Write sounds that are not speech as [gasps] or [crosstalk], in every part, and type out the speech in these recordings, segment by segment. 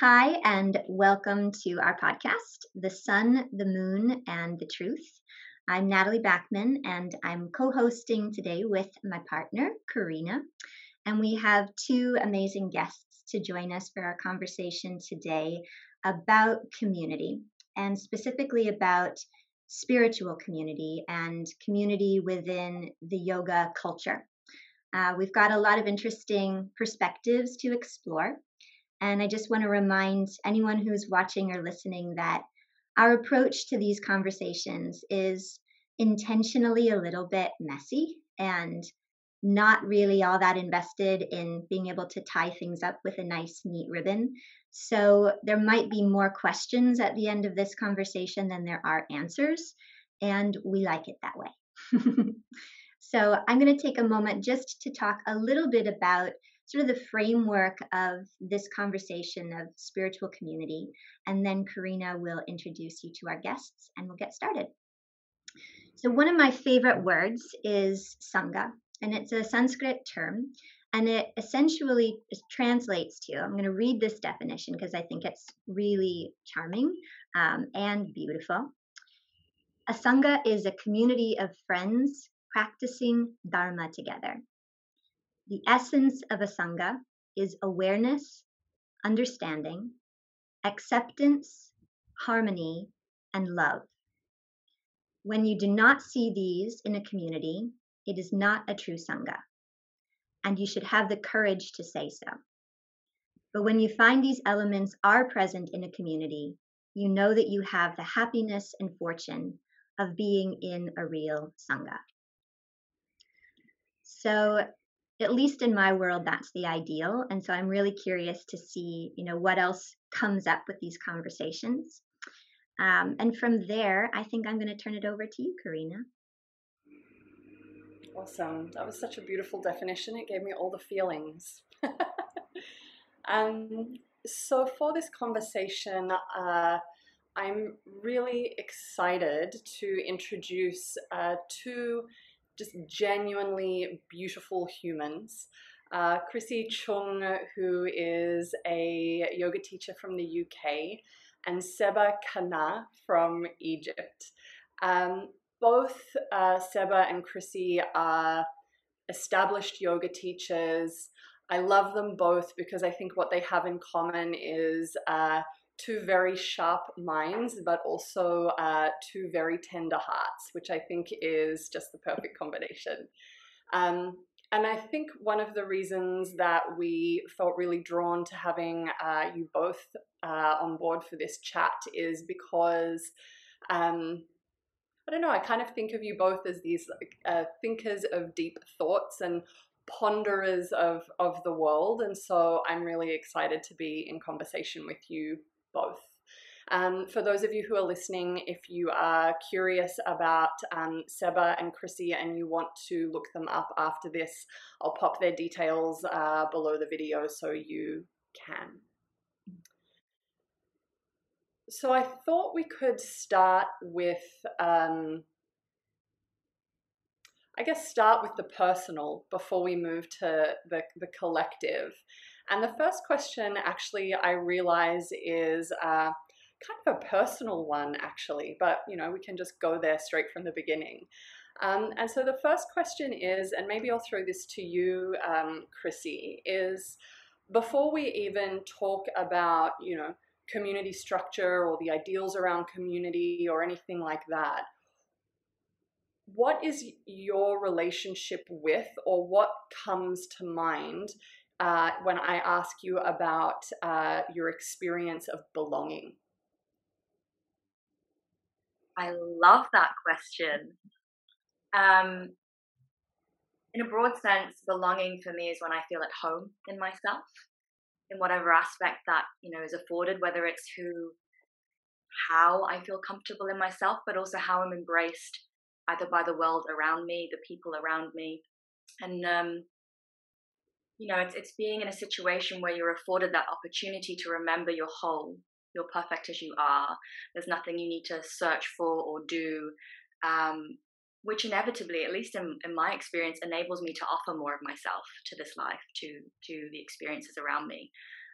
Hi, and welcome to our podcast, The Sun, the Moon, and the Truth. I'm Natalie Backman, and I'm co hosting today with my partner, Karina. And we have two amazing guests to join us for our conversation today about community, and specifically about spiritual community and community within the yoga culture. Uh, we've got a lot of interesting perspectives to explore. And I just want to remind anyone who's watching or listening that our approach to these conversations is intentionally a little bit messy and not really all that invested in being able to tie things up with a nice, neat ribbon. So there might be more questions at the end of this conversation than there are answers, and we like it that way. [laughs] so I'm going to take a moment just to talk a little bit about sort of the framework of this conversation of spiritual community. And then Karina will introduce you to our guests and we'll get started. So, one of my favorite words is Sangha, and it's a Sanskrit term. And it essentially translates to I'm going to read this definition because I think it's really charming um, and beautiful. A Sangha is a community of friends practicing Dharma together. The essence of a Sangha is awareness, understanding, acceptance, harmony, and love. When you do not see these in a community, it is not a true Sangha, and you should have the courage to say so. But when you find these elements are present in a community, you know that you have the happiness and fortune of being in a real Sangha. So at least in my world that's the ideal. And so i'm really curious to see you know what else comes up with these conversations. Um, and from there i think i'm going to turn it over to you karina. Awesome. That was such a beautiful definition. It gave me all the feelings. [laughs] Um, so for this conversation uh, i'm really excited to introduce uh, two just genuinely beautiful humans. Uh, Chrissie Chung, who is a yoga teacher from the UK, and Seba Khanna from Egypt. Um, both uh, Seba and Chrissie are established yoga teachers. I love them both because I think what they have in common is uh, two very sharp minds, but also uh, two very tender hearts, which I think is just the perfect combination. Um, and I think one of the reasons that we felt really drawn to having uh, you both uh, on board for this chat is because um, I don't know, I kind of think of you both as these like, uh, thinkers of deep thoughts and ponderers of, of the world. And so I'm really excited to be in conversation with you both. Um, for those of you who are listening, if you are curious about um, Seba and Chrissie and you want to look them up after this, I'll pop their details uh, below the video so you can. So I thought we could start with, um, I guess, start with the personal before we move to the, the collective. And the first question, actually, I realize is uh, kind of a personal one, actually, but you know, we can just go there straight from the beginning. Um, and so the first question is, and maybe I'll throw this to you, um, Chrissie, is before we even talk about, you know, community structure or the ideals around community or anything like that, what is your relationship with or what comes to mind uh, when I ask you about uh, your experience of belonging? I love that question. Um, in a broad sense, belonging for me is when I feel at home in myself, in whatever aspect that you know is afforded, whether it's who, how I feel comfortable in myself, but also how I'm embraced either by the world around me, the people around me, and um, you know, it's it's being in a situation where you're afforded that opportunity to remember you're whole, you're perfect as you are. There's nothing you need to search for or do, um, which inevitably, at least in, in my experience, enables me to offer more of myself to this life, to to the experiences around me.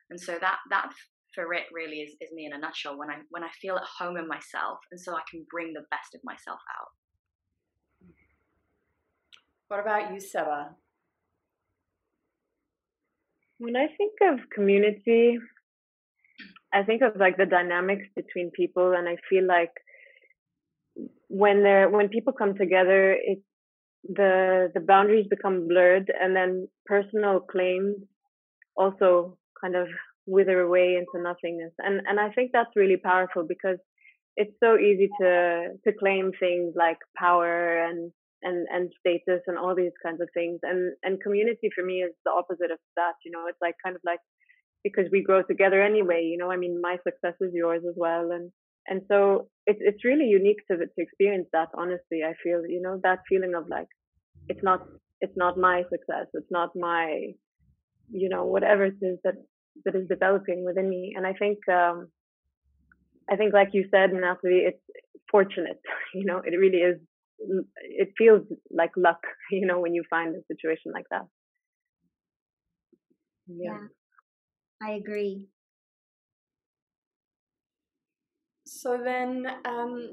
And so that that for it really is, is me in a nutshell when I when I feel at home in myself and so I can bring the best of myself out. What about you, Seba? When I think of community, I think of like the dynamics between people, and I feel like when they're when people come together, it the the boundaries become blurred, and then personal claims also kind of wither away into nothingness. And and I think that's really powerful because it's so easy to to claim things like power and and and status and all these kinds of things. And and community for me is the opposite of that. You know, it's like kind of like because we grow together anyway. You know, I mean, my success is yours as well, and and so it's it's really unique to to experience that. Honestly, I feel you know that feeling of like it's not it's not my success, it's not my you know whatever it is that that is developing within me. And I think um I think like you said, Natalie, it's fortunate. [laughs] You know, it really is. It feels like luck. [laughs] You know, when you find a situation like that. yeah. yeah. I agree. So then, um,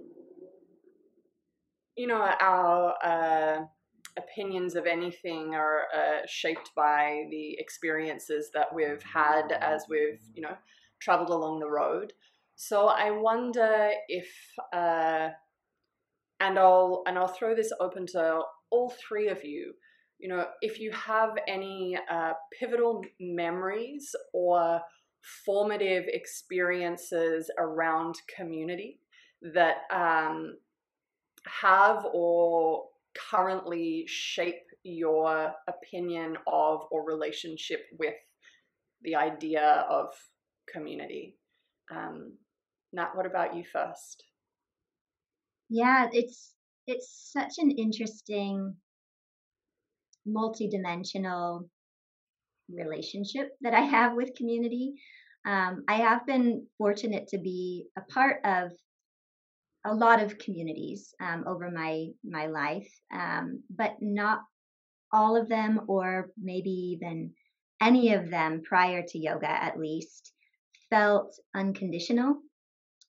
you know, our uh, opinions of anything are uh, shaped by the experiences that we've had as we've, you know, traveled along the road. So I wonder if, uh, and I'll and I'll throw this open to all three of you you know, if you have any uh, pivotal memories or formative experiences around community that um, have or currently shape your opinion of or relationship with the idea of community. Um, Nat, what about you first? Yeah, it's it's such an interesting multidimensional relationship that I have with community. Um, I have been fortunate to be a part of a lot of communities um, over my my life, um, but not all of them, or maybe even any of them prior to yoga, at least, felt unconditional.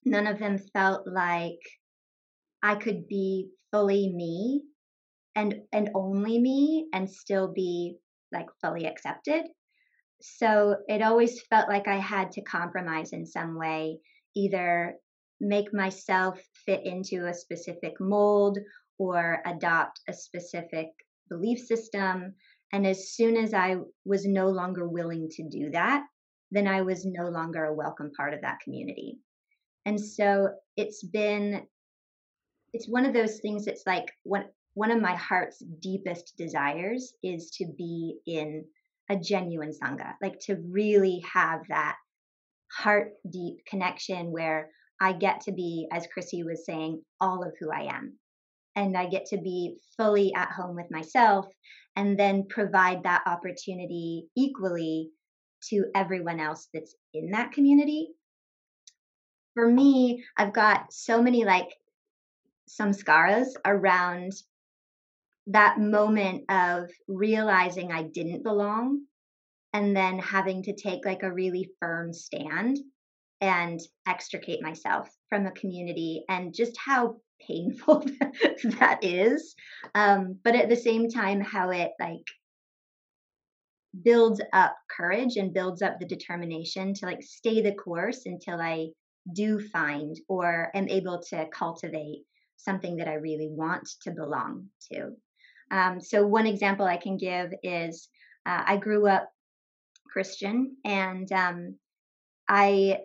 None of them felt like I could be fully me and and only me and still be like fully accepted. So it always felt like i had to compromise in some way either make myself fit into a specific mold or adopt a specific belief system. And as soon as i was no longer willing to do that then i was no longer a welcome part of that community. And so it's been it's one of those things that's like when one of my heart's deepest desires is to be in a genuine sangha, like to really have that heart deep connection where I get to be, as Chrissie was saying, all of who I am. And I get to be fully at home with myself and then provide that opportunity equally to everyone else that's in that community. For me, I've got so many like samskaras around that moment of realizing I didn't belong and then having to take like a really firm stand and extricate myself from a community and just how painful [laughs] that is um, but at the same time how it like builds up courage and builds up the determination to like stay the course until i do find or am able to cultivate something that i really want to belong to. Um, so, one example I can give is uh, I grew up Christian, and um, I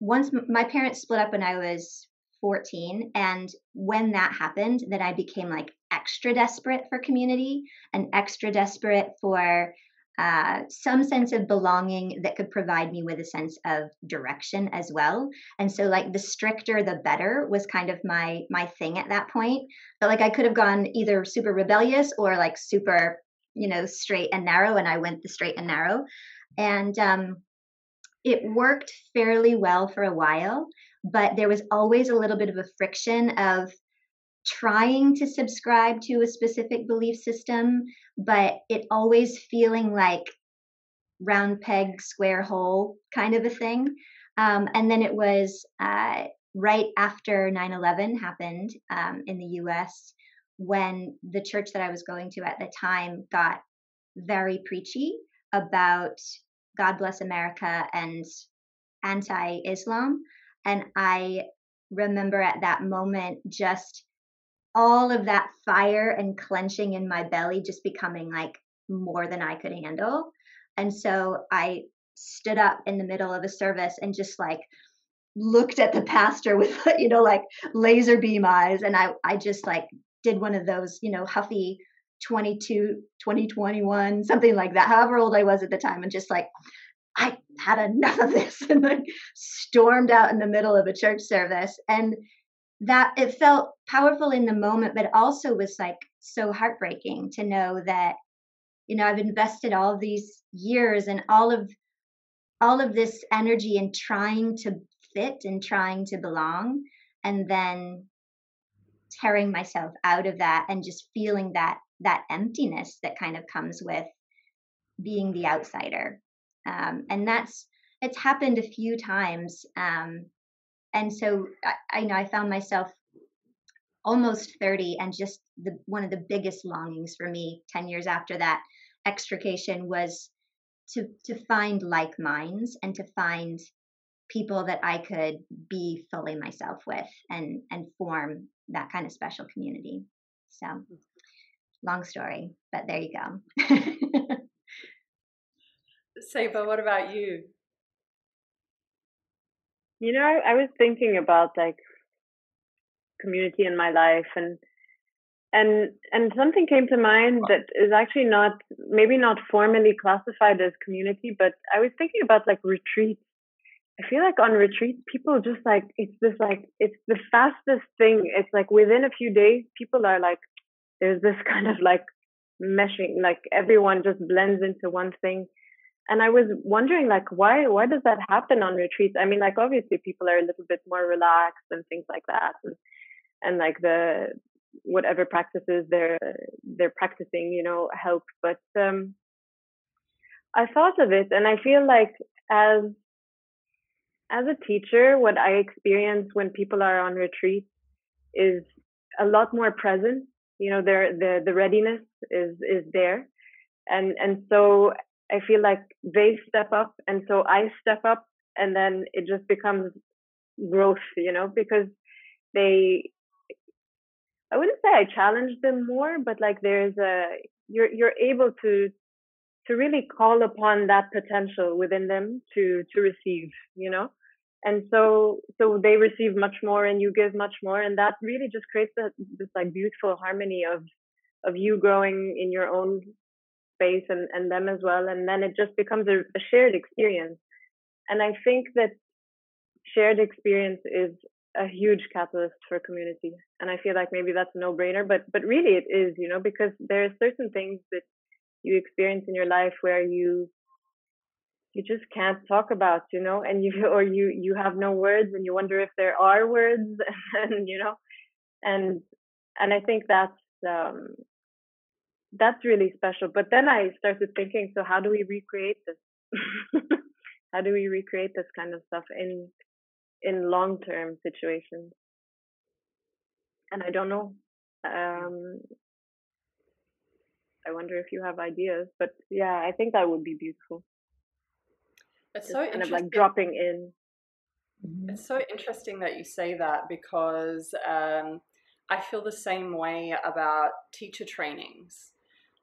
once my parents split up when I was 14, and when that happened, then I became like extra desperate for community and extra desperate for uh, some sense of belonging that could provide me with a sense of direction as well. And so like the stricter the better was kind of my my thing at that point. But like i could have gone either super rebellious or like super you know straight and narrow and i went the straight and narrow. And um it worked fairly well for a while but there was always a little bit of a friction of trying to subscribe to a specific belief system, but it always feeling like round peg, square hole kind of a thing. Um, and then it was uh, right after 9 11 happened um, in the US when the church that I was going to at the time got very preachy about God bless America and anti Islam. And I remember at that moment just all of that fire and clenching in my belly just becoming like more than I could handle. And so I stood up in the middle of a service and just like looked at the pastor with [laughs] you know like laser beam eyes and I I just like did one of those, you know, huffy 22 2021 something like that however old i was at the time and just like i had enough of this [laughs] and like stormed out in the middle of a church service and that it felt powerful in the moment but also was like so heartbreaking to know that you know i've invested all these years and all of all of this energy in trying to fit and trying to belong and then tearing myself out of that and just feeling that that emptiness that kind of comes with being the outsider. Um, and that's it's happened a few times um, and so I, I know i found myself almost 30 and just the one of the biggest longings for me 10 years after that extrication was to to find like minds and to find people that I could be fully myself with and and form that kind of special community. So long story, but there you go. [laughs] Seba, what about you? You know, I, I was thinking about like community in my life and and and something came to mind that is actually not maybe not formally classified as community but i was thinking about like retreats I feel like on retreats, people just like, it's this like, it's the fastest thing. It's like within a few days, people are like, there's this [laughs] kind of like meshing, like everyone just blends into one thing. And I was wondering, like, why, why does that happen on retreats? I mean, like, obviously people are a little bit more relaxed and things like that. And, and like the, whatever practices they're, they're practicing, you know, help. But, um, I thought of it and I feel like as as a teacher, what I experience when people are on retreat is a lot more present. You know, their the the readiness is is there, and and so I feel like they step up, and so I step up, and then it just becomes growth. You know, because they, I wouldn't say I challenge them more, but like there's a you're you're able to to really call upon that potential within them to to receive you know and so so they receive much more and you give much more and that really just creates a, this like beautiful harmony of of you growing in your own space and and them as well and then it just becomes a, a shared experience. And i think that shared experience is a huge catalyst for community and i feel like maybe that's a no brainer but but really it is you know because there are certain things that you experience in your life where you you just can't talk about you know and you [laughs] or you you have no words and you wonder if there are words [laughs] and you know and and i think that's um that's really special but then i started thinking so how do we recreate this [laughs] how do we recreate this kind of stuff in in long term situations and i don't know um i wonder if you have ideas but yeah i think that would be beautiful it's so kind of like dropping in. Mm-hmm. It's so interesting that you say that because um, I feel the same way about teacher trainings.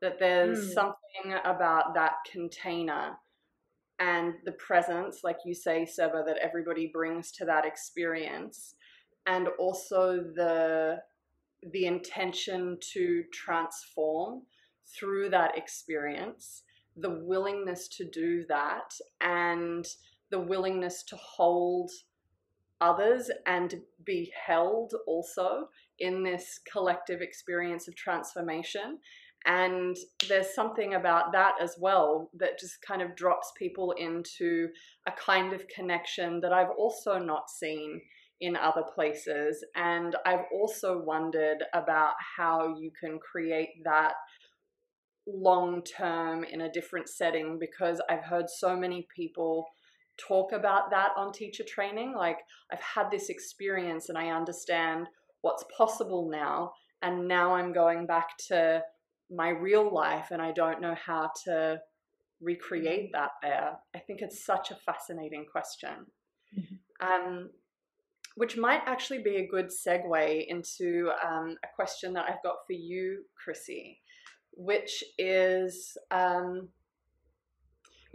That there's mm. something about that container and the presence, like you say, Seba, that everybody brings to that experience, and also the the intention to transform through that experience the willingness to do that and the willingness to hold others and be held also in this collective experience of transformation. And there's something about that as well that just kind of drops people into a kind of connection that I've also not seen in other places. And I've also wondered about how you can create that long term in a different setting because I've heard so many people talk about that on teacher training. Like, I've had this experience and I understand what's possible now. And now I'm going back to my real life and I don't know how to recreate that there. I think it's such a fascinating question. Mm-hmm. Um, which might actually be a good segue into um, a question that I've got for you, Chrissie, which is um,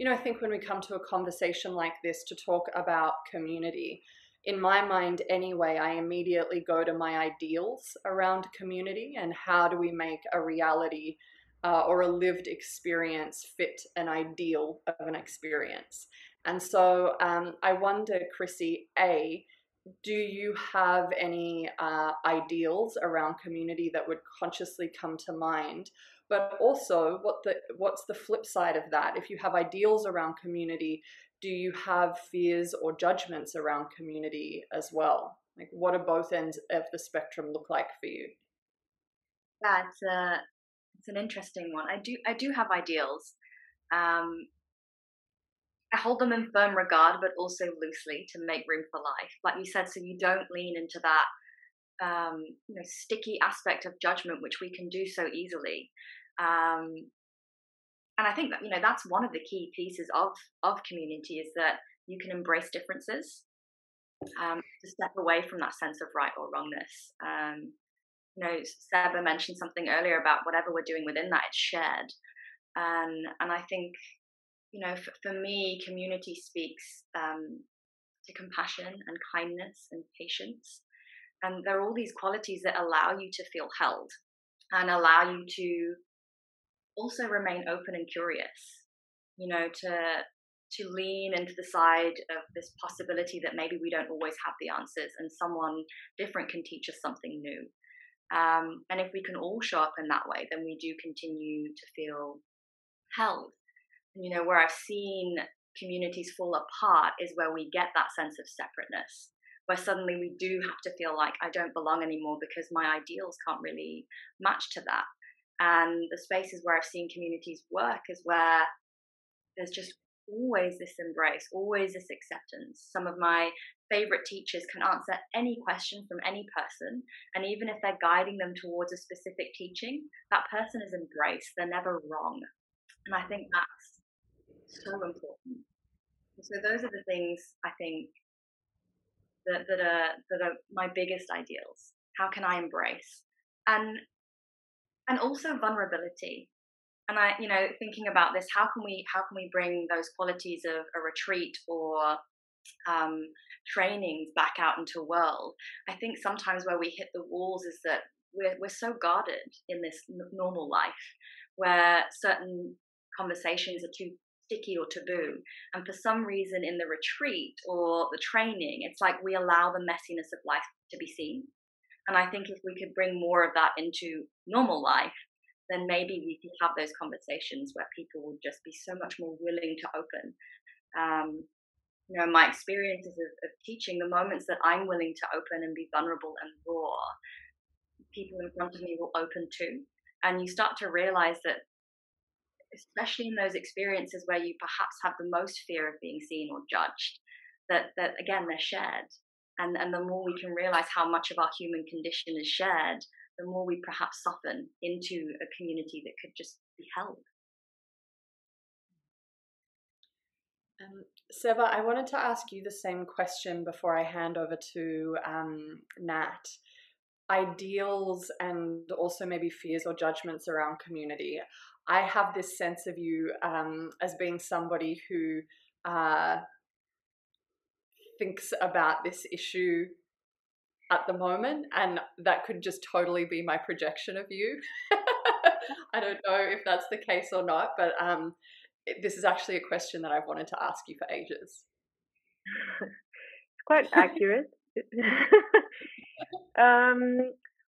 you know, I think when we come to a conversation like this to talk about community, in my mind anyway, I immediately go to my ideals around community and how do we make a reality uh, or a lived experience fit an ideal of an experience. And so um, I wonder, Chrissie, A, do you have any uh, ideals around community that would consciously come to mind? but also what the what's the flip side of that if you have ideals around community do you have fears or judgments around community as well like what do both ends of the spectrum look like for you yeah it's a it's an interesting one i do i do have ideals um I hold them in firm regard, but also loosely to make room for life. Like you said, so you don't lean into that um, you know sticky aspect of judgment, which we can do so easily. Um, and I think that you know that's one of the key pieces of of community is that you can embrace differences, um, to step away from that sense of right or wrongness. Um, you know, Seba mentioned something earlier about whatever we're doing within that, it's shared, and and I think you know for, for me, community speaks um, to compassion and kindness and patience, and there are all these qualities that allow you to feel held and allow you to also remain open and curious you know to to lean into the side of this possibility that maybe we don't always have the answers and someone different can teach us something new. Um, and if we can all show up in that way then we do continue to feel held. And, you know where i've seen communities fall apart is where we get that sense of separateness where suddenly we do have to feel like i don't belong anymore because my ideals can't really match to that and the spaces where I've seen communities work is where there's just always this embrace, always this acceptance. Some of my favorite teachers can answer any question from any person. And even if they're guiding them towards a specific teaching, that person is embraced. They're never wrong. And I think that's so important. So those are the things I think that, that are that are my biggest ideals. How can I embrace? And and also vulnerability. And i you know thinking about this how can we how can we bring those qualities of a retreat or um, trainings back out into world? I think sometimes where we hit the walls is that we're, we're so guarded in this normal life where certain conversations are too sticky or taboo. And for some reason in the retreat or the training it's like we allow the messiness of life to be seen and I think if we could bring more of that into normal life, then maybe we could have those conversations where people would just be so much more willing to open. Um, you know, my experiences of, of teaching, the moments that I'm willing to open and be vulnerable and raw, people in front of me will open too. And you start to realize that, especially in those experiences where you perhaps have the most fear of being seen or judged, that, that again, they're shared and and the more we can realize how much of our human condition is shared the more we perhaps soften into a community that could just be held um, Seba, I wanted to ask you the same question before I hand over to um, Nat. Ideals and also maybe fears or judgments around community. I have this sense of you um, as being somebody who uh, thinks about this issue at the moment, and that could just totally be my projection of you. [laughs] I don't know if that's the case or not, but um, this is actually a question that I've wanted to ask you for ages. it's quite accurate. [laughs] um,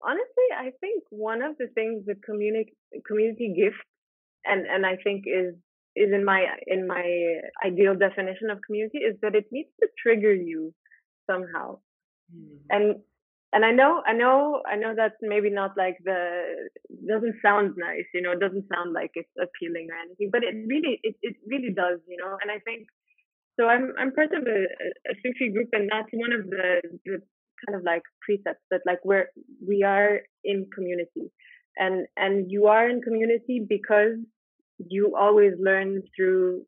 honestly, I think one of the things the community community gift, and and I think is is in my in my ideal definition of community is that it needs to trigger you somehow mm. and and I know, I know, I know that maybe not like the doesn't sound nice, you know, it doesn't sound like it's appealing or anything, but it really, it, it really does, you know. And I think so. I'm I'm part of a, a Sufi group, and that's one of the the kind of like precepts that like we're we are in community, and and you are in community because you always learn through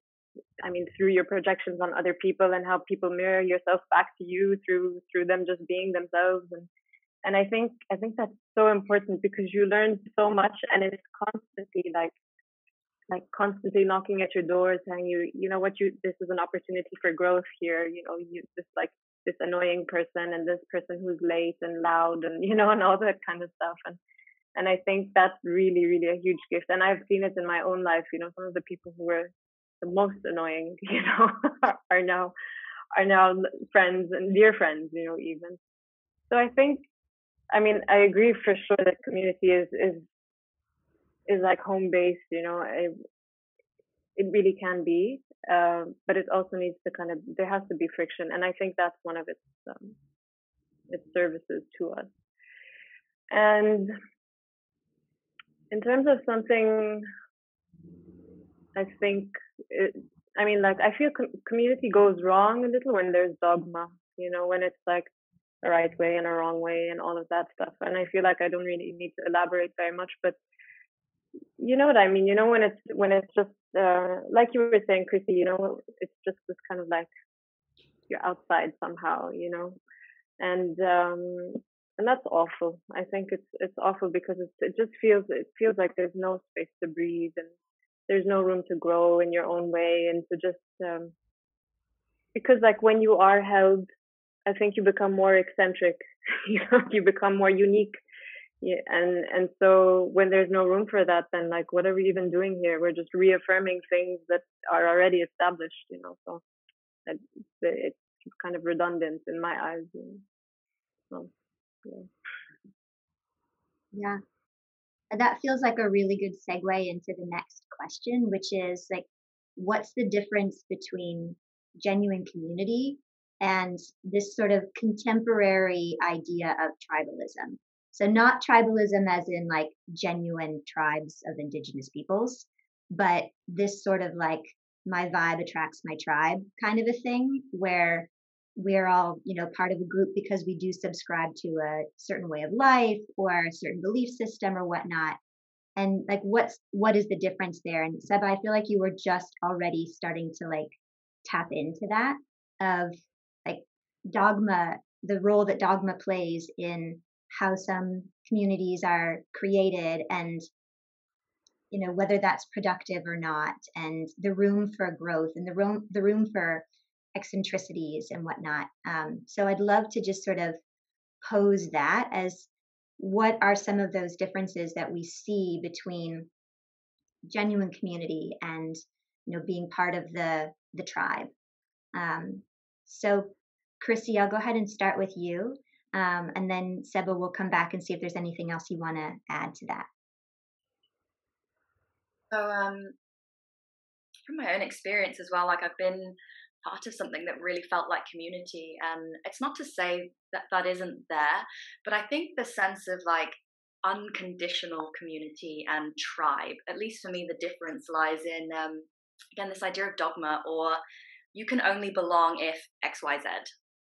I mean, through your projections on other people and how people mirror yourself back to you through through them just being themselves. And and I think I think that's so important because you learn so much and it's constantly like like constantly knocking at your door saying you you know what? You this is an opportunity for growth here. You know you just like this annoying person and this person who's late and loud and [laughs] you know and all that kind of stuff. And and I think that's really really a huge gift and I've seen it in my own life you know some of the people who were the most annoying, [laughs] you know, are now are now friends and dear friends, you know, even. So I think, I mean, I agree for sure that community is is is like home based, you know. It, it really can be, uh, but it also needs to kind of there has to be friction, and I think that's one of its um, its services to us. And in terms of something I think, it, I mean, like, I feel com- community goes wrong a little when there's dogma, you know, when it's like a right way and a wrong way and all of that stuff. And I feel like I don't really need to elaborate very much, but you know what I mean? You know, when it's, when it's just, uh, like you were saying, Chrissie, you know, it's just this kind of like, you're outside somehow, you know, and, um, and that's awful. I think it's it's awful because it's, it just feels it feels like there's no space to breathe and there's no room to grow in your own way and to just um, because like when you are held i think you become more eccentric [laughs] you know you become more unique yeah, and and so when there's no room for that then like what are we even doing here we're just reaffirming things that are already established you know so it's, kind of redundant in my eyes you know? so, yeah yeah that feels like a really good segue into the next question, which is like, what's the difference between genuine community and this sort of contemporary idea of tribalism? So, not tribalism as in like genuine tribes of indigenous peoples, but this sort of like my vibe attracts my tribe kind of a thing where we're all you know part of a group because we do subscribe to a certain way of life or a certain belief system or whatnot. And like what's what is the difference there? And seba i feel like you were just already starting to like tap into that of like dogma the role that dogma plays in how some communities are created and you know whether that's productive or not and the room for growth and the room the room for eccentricities and whatnot. Um, so I'd love to just sort of pose that as what are some of those differences that we see between genuine community and you know being part of the the tribe. Um, so Chrissie, I'll go ahead and start with you, um, and then Seba will come back and see if there's anything else you want to add to that. So, um, from my own experience as well, like I've been part of something that really felt like community. And it's not to say that that isn't there, but I think the sense of like unconditional community and tribe, at least for me, the difference lies in, um, again, this idea of dogma or you can only belong if XYZ,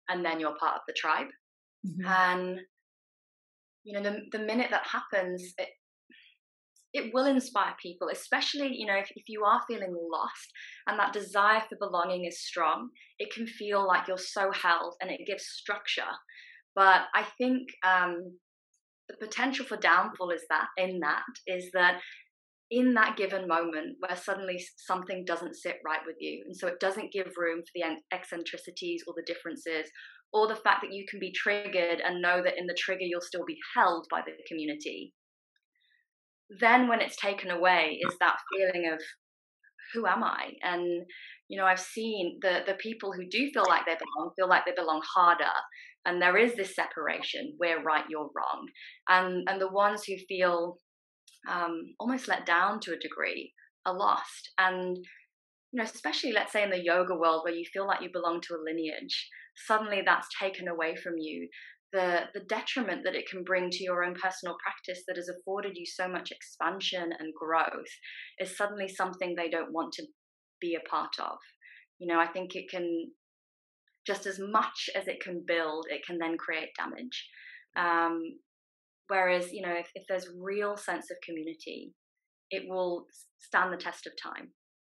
and then you're part of the tribe. Mm-hmm. And, you know, the, the minute that happens, it, it will inspire people, especially, you know, if, if you are feeling lost and that desire for belonging is strong, it can feel like you're so held and it gives structure. But I think um, the potential for downfall is that in that is that in that given moment where suddenly something doesn't sit right with you and so it doesn't give room for the eccentricities or the differences or the fact that you can be triggered and know that in the trigger you'll still be held by the community then when it's taken away is that feeling of who am I? And you know, I've seen the the people who do feel like they belong feel like they belong harder, and there is this separation: we're right, you're wrong, and and the ones who feel um, almost let down to a degree are lost. And you know, especially let's say in the yoga world where you feel like you belong to a lineage, suddenly that's taken away from you. The the detriment that it can bring to your own personal practice that has afforded you so much expansion and growth is suddenly something they don't want to be a part of. You know i think it can just as much as it can build it can then create damage. Um, whereas you know if, if there's real sense of community it will stand the test of time.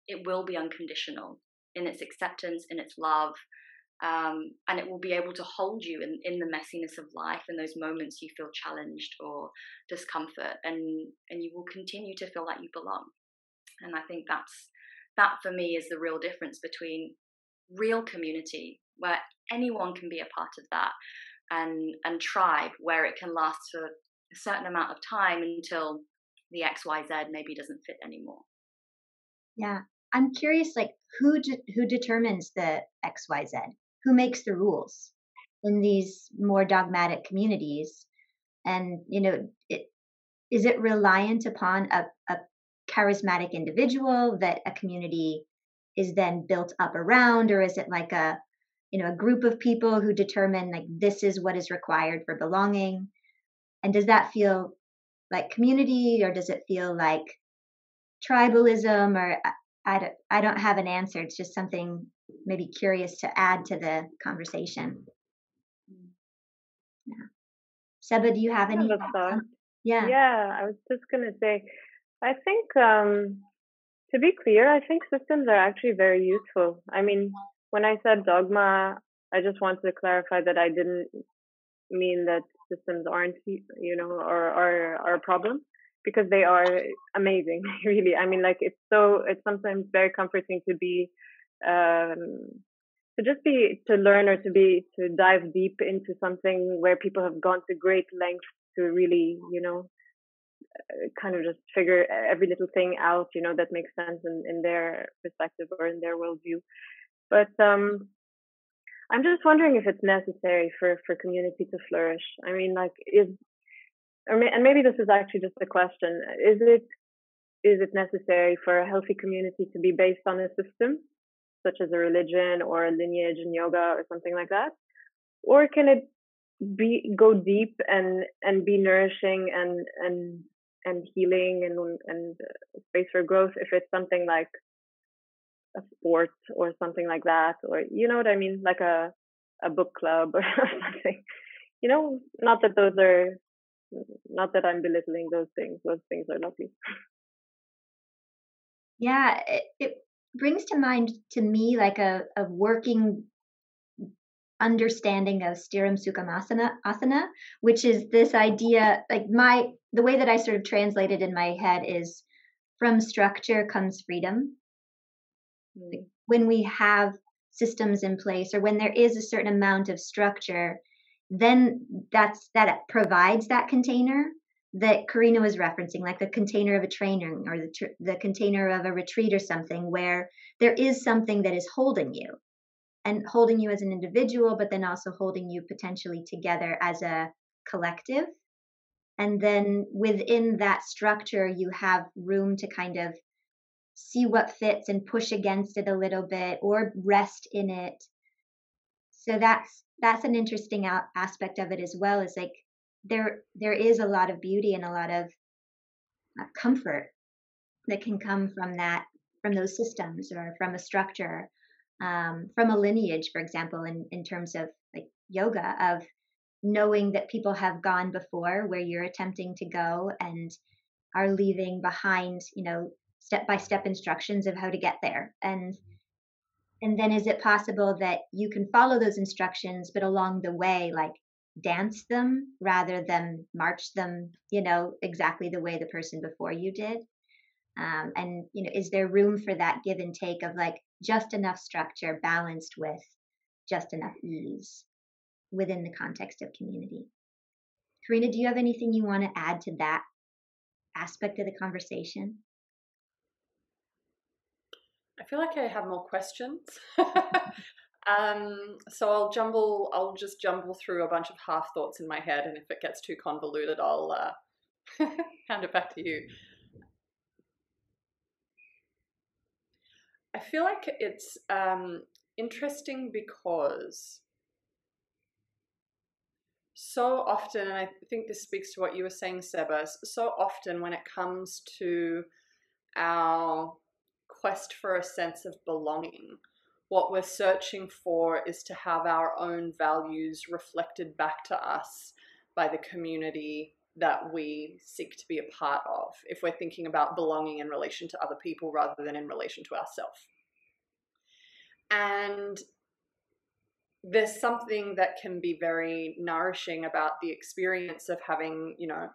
It will be unconditional in its acceptance in its love um, and it will be able to hold you in, in the messiness of life and those moments you feel challenged or discomfort and and you will continue to feel like you belong. And i think that's that for me is the real difference between real community where anyone can be a part of that and and tribe where it can last for a certain amount of time until the xyz maybe doesn't fit anymore. Yeah. I'm curious like who de- who determines the xyz who makes the rules in these more dogmatic communities? And you know it, is it reliant upon a, a charismatic individual that a community is then built up around? Or is it like a you know a group of people who determine like this is what is required for belonging? And does that feel like community or does it feel like tribalism? Or I don't, I don't have an answer. It's just something maybe curious to add to the conversation. Yeah. Seba, do you have any? Yeah. Yeah, I was just going to say, I think, um, to be clear, I think systems are actually very useful. I mean, when I said dogma, I just wanted to clarify that I didn't mean that systems aren't, you know, or are, are a problem because they are amazing [laughs] really i mean like it's so it's sometimes very comforting to be um to just be to learn or to be to dive deep into something where people have gone to great lengths to really you know uh, kind of just figure every little thing out you know that makes sense in, in their perspective or in their worldview. But um i'm just wondering if it's necessary for for community to flourish. I mean like is or and maybe this is actually just a question: Is it is it necessary for a healthy community to be based on a system, such as a religion or a lineage in yoga or something like that, or can it be go deep and and be nourishing and and and healing and and space for growth if it's something like a sport or something like that or you know what i mean like a a book club [laughs] or something you know not that those are not that I'm belittling those things. Those things are lovely. Yeah, it, it brings to mind to me like a, a working understanding of Sthira Sukhamasana, asana, which is this idea, like my, the way that I sort of translated in my head is from structure comes freedom. Like mm. when we have systems in place or when there is a certain amount of structure, then that's that provides that container that Karina was referencing, like the container of a training or the tr- the container of a retreat or something, where there is something that is holding you, and holding you as an individual, but then also holding you potentially together as a collective. And then within that structure, you have room to kind of see what fits and push against it a little bit or rest in it. So that's that's an interesting aspect of it as well is like there there is a lot of beauty and a lot of uh, comfort that can come from that from those systems or from a structure um, from a lineage for example in, in terms of like yoga of knowing that people have gone before where you're attempting to go and are leaving behind you know step by step instructions of how to get there. And and then is it possible that you can follow those instructions but along the way like dance them rather than march them you know exactly the way the person before you did. Um, and you know is there room for that give and take of like just enough structure balanced with just enough ease within the context of community? Karina do you have anything you want to add to that aspect of the conversation? I feel like I have more questions. [laughs] um, so I'll jumble, I'll just jumble through a bunch of half thoughts in my head, and if it gets too convoluted, I'll uh, [laughs] hand it back to you. I feel like it's um, interesting because so often, and I think this speaks to what you were saying, Sebas, so often when it comes to our quest for a sense of belonging, what we're searching for is to have our own values reflected back to us by the community that we seek to be a part of if we're thinking about belonging in relation to other people rather than in relation to ourselves. And there's something that can be very nourishing about the experience of having, you know,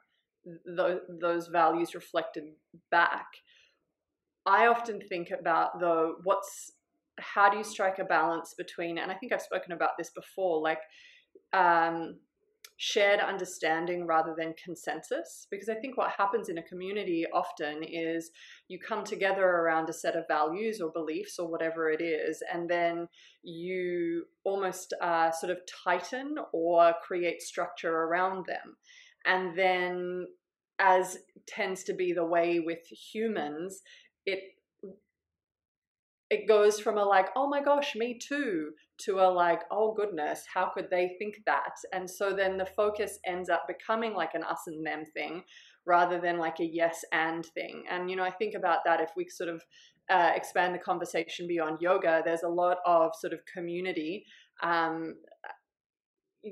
th- those values reflected back. I often think about though what's how do you strike a balance between and I think I've spoken about this before like um, shared understanding rather than consensus? Because i think what happens in a community often is you come together around a set of values or beliefs or whatever it is and then you almost uh, sort of tighten or create structure around them. And then as tends to be the way with humans it it goes from a like oh my gosh me too to a like, oh goodness, how could they think that? And so then the focus ends up becoming like an us and them thing rather than like a yes and thing. And, you know, I think about that if we sort of uh, expand the conversation beyond yoga, there's a lot of sort of community um,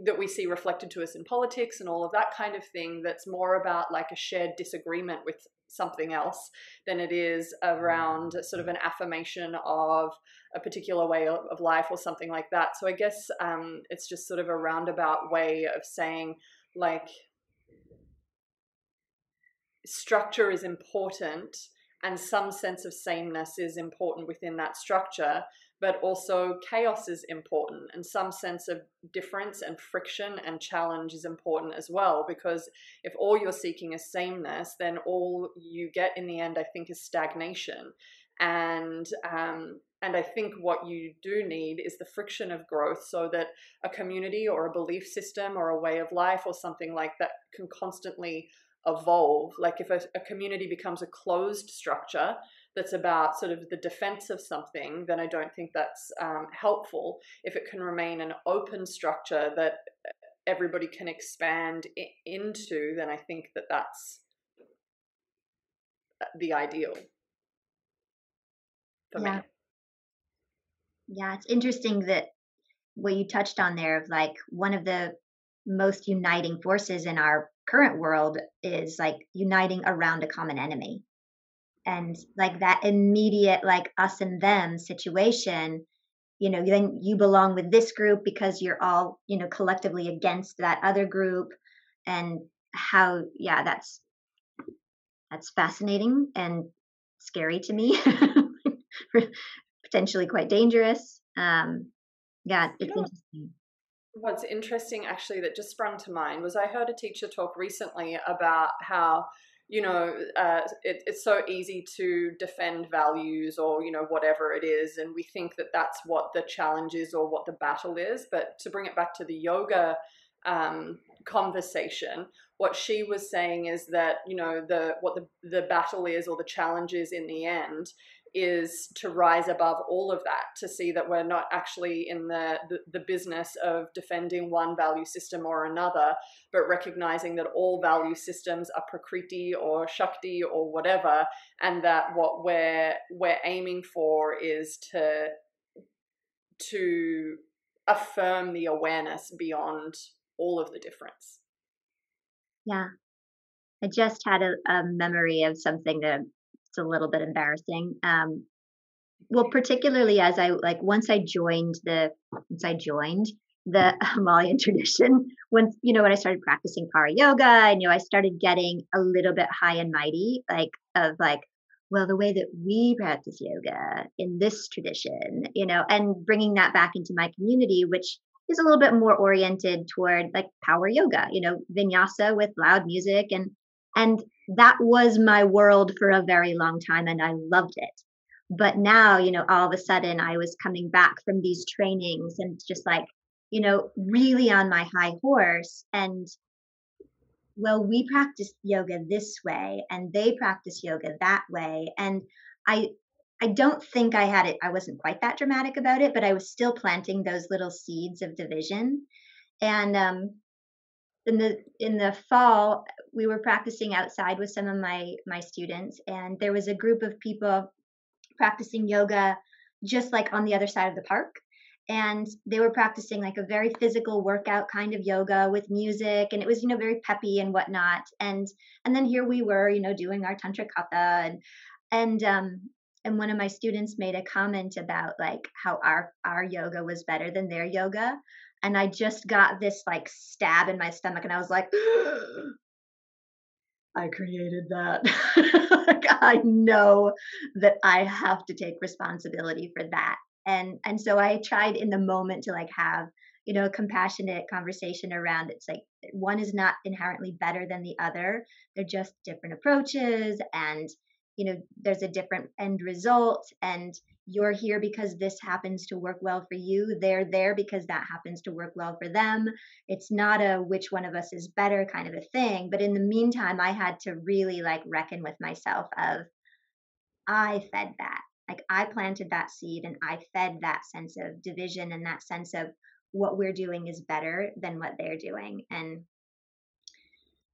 that we see reflected to us in politics and all of that kind of thing that's more about like a shared disagreement with something else than it is around sort of an affirmation of a particular way of, of life or something like that. So I guess um, it's just sort of a roundabout way of saying like structure is important and some sense of sameness is important within that structure but also chaos is important and some sense of difference and friction and challenge is important as well because if all you're seeking is sameness then all you get in the end i think is stagnation and um, and I think what you do need is the friction of growth so that a community or a belief system or a way of life or something like that can constantly evolve. Like if a, a community becomes a closed structure, that's about sort of the defense of something, then I don't think that's um, helpful. If it can remain an open structure that everybody can expand into, then I think that that's uh, the ideal for yeah. me. Yeah, it's interesting that what you touched on there of like one of the most uniting forces in our current world is like uniting around a common enemy and like that immediate like us and them situation you know then you belong with this group because you're all you know collectively against that other group and how yeah that's that's fascinating and scary to me [laughs] potentially quite dangerous um yeah it's you know, interesting. what's interesting actually that just sprung to mind was i heard a teacher talk recently about how you know, uh, it, it's so easy to defend values or, you know, whatever it is. And we think that that's what the challenge is or what the battle is. But to bring it back to the yoga um, conversation, what she was saying is that, you know, the what the, the battle is or the challenge is in the end is to rise above all of that to see that we're not actually in the, the, the, business of defending one value system or another but recognizing that all value systems are prakriti or shakti or whatever and that what we're we're aiming for is to to affirm the awareness beyond all of the difference. Yeah. I just had a, a memory of something that it's a little bit embarrassing. Um, well, particularly as I like once I joined the once I joined the [laughs] Himalayan tradition, once you know when I started practicing Para Yoga, I knew I started getting a little bit high and mighty, like of like, well, the way that we practice yoga in this tradition, you know, and bringing that back into my community, which is a little bit more oriented toward like power yoga, you know, vinyasa with loud music and and that was my world for a very long time and I loved it. But now, you know, all of a sudden I was coming back from these trainings and just like, you know, really on my high horse and well, we practice yoga this way and they practice yoga that way. And I I don't think I had it, I wasn't quite that dramatic about it, but I was still planting those little seeds of division. And um in the in the fall we were practicing outside with some of my my students and there was a group of people practicing yoga just like on the other side of the park and they were practicing like a very physical workout kind of yoga with music and it was you know very peppy and whatnot and and then here we were you know doing our tantra hatha and and um and one of my students made a comment about like how our our yoga was better than their yoga and i just got this like stab in my stomach and i was like [gasps] I created that. [laughs] like, I know that I have to take responsibility for that. And and so I tried in the moment to like have, you know, a compassionate conversation around it's like one is not inherently better than the other. They're just different approaches and you know there's a different end result and you're here because this happens to work well for you. They're there because that happens to work well for them. It's not a which one of us is better kind of a thing but in the meantime i had to really like reckon with myself of i fed that. Like i planted that seed and i fed that sense of division and that sense of what we're doing is better than what they're doing. And it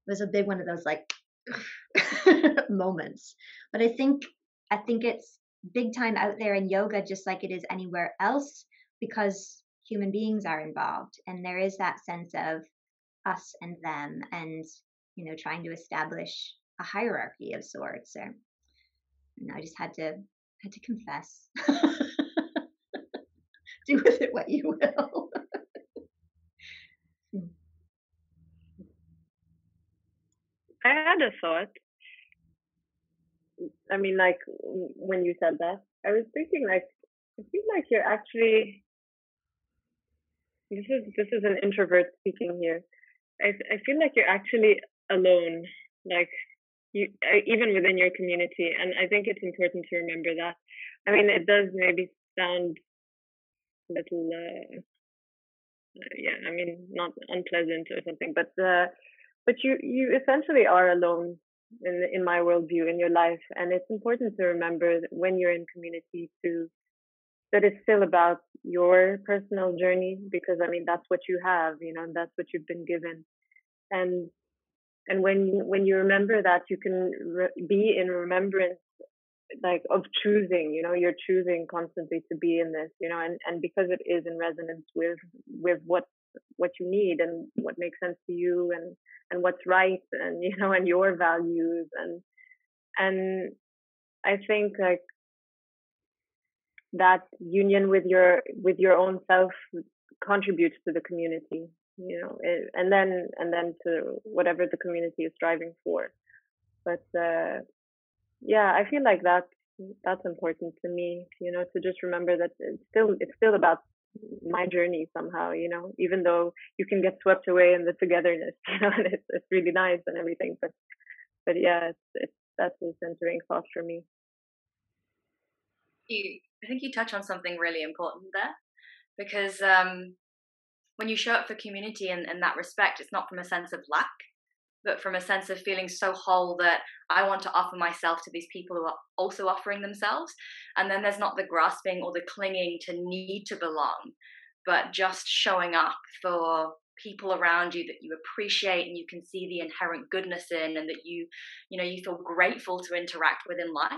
was a big one of those like [laughs] moments. But I think I think it's big time out there in yoga just like it is anywhere else because human beings are involved and there is that sense of us and them and you know trying to establish a hierarchy of sorts or you know, I just had to had to confess. [laughs] Do with it what you will. I had a thought. I mean, like when you said that, I was thinking like I feel like you're actually. This is this is an introvert speaking here. I I feel like you're actually alone, like you even within your community, and I think it's important to remember that. I mean, it does maybe sound a little, uh, yeah, I mean, not unpleasant or something, but uh, but you you essentially are alone in in my worldview in your life and it's important to remember that when you're in community to that it's still about your personal journey because i mean that's what you have you know that's what you've been given. And and when when you remember that you can re- be in remembrance like of choosing you know you're choosing constantly to be in this you know and and because it is in resonance with with what what you need and what makes sense to you and and what's right and [laughs] you know and your values. And and i think like that union with your with your own self contributes to the community you know it, and then and then to whatever the community is striving for. But uh yeah i feel like that that's important to me you know to just remember that it's still it's still about my journey somehow, you know, even though you can get swept away in the togetherness, [laughs] you know, and it's, it's really nice and everything. But, but yeah, it's, it's, that's the centering thought for me. You, I think you touch on something really important there because um, when you show up for community in, in that respect, it's not from a sense of lack but from a sense of feeling so whole that I want to offer myself to these people who are also offering themselves. And then there's not the grasping or the clinging to need to belong, but just showing up for people around you that you appreciate and you can see the inherent goodness in and that you you know you feel grateful to interact with in life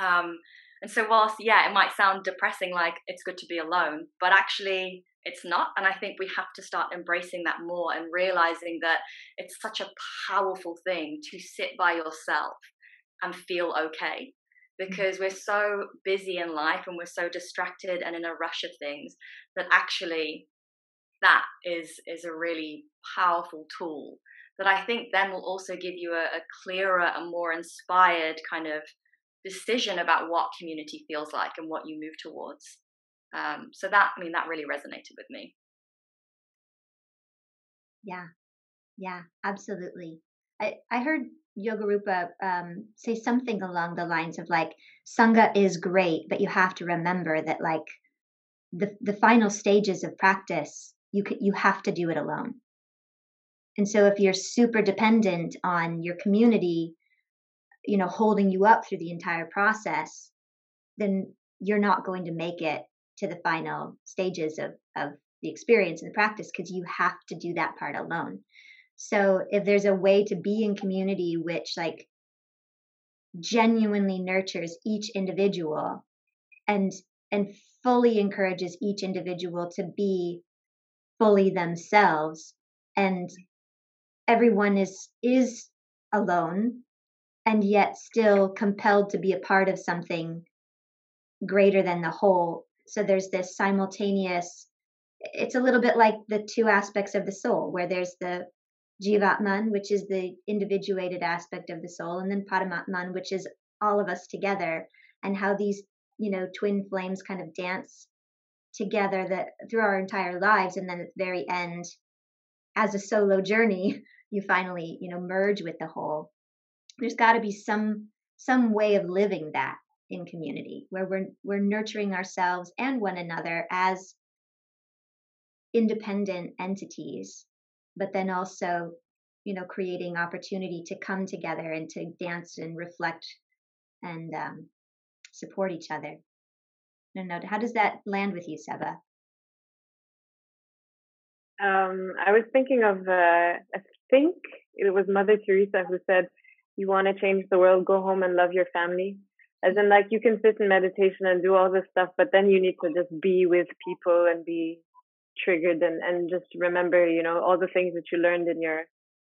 um, and so whilst yeah it might sound depressing like it's good to be alone but actually it's not. And I think we have to start embracing that more and realizing that it's such a powerful thing to sit by yourself and feel okay mm. because we're so busy in life and we're so distracted and in a rush of things that actually that is is a really powerful tool that I think then will also give you a, a clearer and more inspired kind of decision about what community feels like and what you move towards. Um, so that, I mean, that really resonated with me. Yeah, yeah, absolutely. I, I heard Yogarupa um, say something along the lines of like, Sangha is great, but you have to remember that like the, the final stages of practice, you, you have to do it alone. And so if you're super dependent on your community, you know, holding you up through the entire process, then you're not going to make it to the final stages of, of the experience and the practice because you have to do that part alone. So if there's a way to be in community which like genuinely nurtures each individual and and fully encourages each individual to be fully themselves and everyone is is alone and yet still compelled to be a part of something greater than the whole so there's this simultaneous it's a little bit like the two aspects of the soul where there's the jivatman which is the individuated aspect of the soul and then paramatman which is all of us together and how these you know twin flames kind of dance together that through our entire lives and then at the very end as a solo journey [laughs] you finally you know merge with the whole. There's got to be some some way of living that in community where we're we're nurturing ourselves and one another as independent entities but then also you know creating opportunity to come together and to dance and reflect and um, support each other. No no how does that land with you seba? Um, i was thinking of uh, i think it was mother teresa who said you want to change the world go home and love your family as in like you can sit in meditation and do all this stuff but then you need to just be with people and be triggered and and just remember you know all the things that you learned in your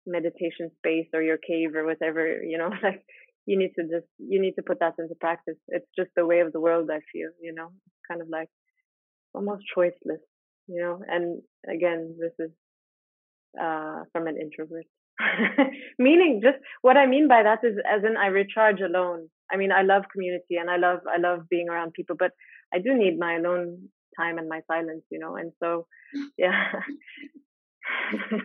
meditation space or your cave or whatever you know [laughs] like you need to just you need to put that into practice. It's just the way of the world i feel you know? It's kind of like almost choiceless you know? And again this is uh from an introvert. [laughs] Meaning just what i mean by that is as in i recharge alone i mean i love community and i love i love being around people but i do need my alone time and my silence you know and so yeah. [laughs]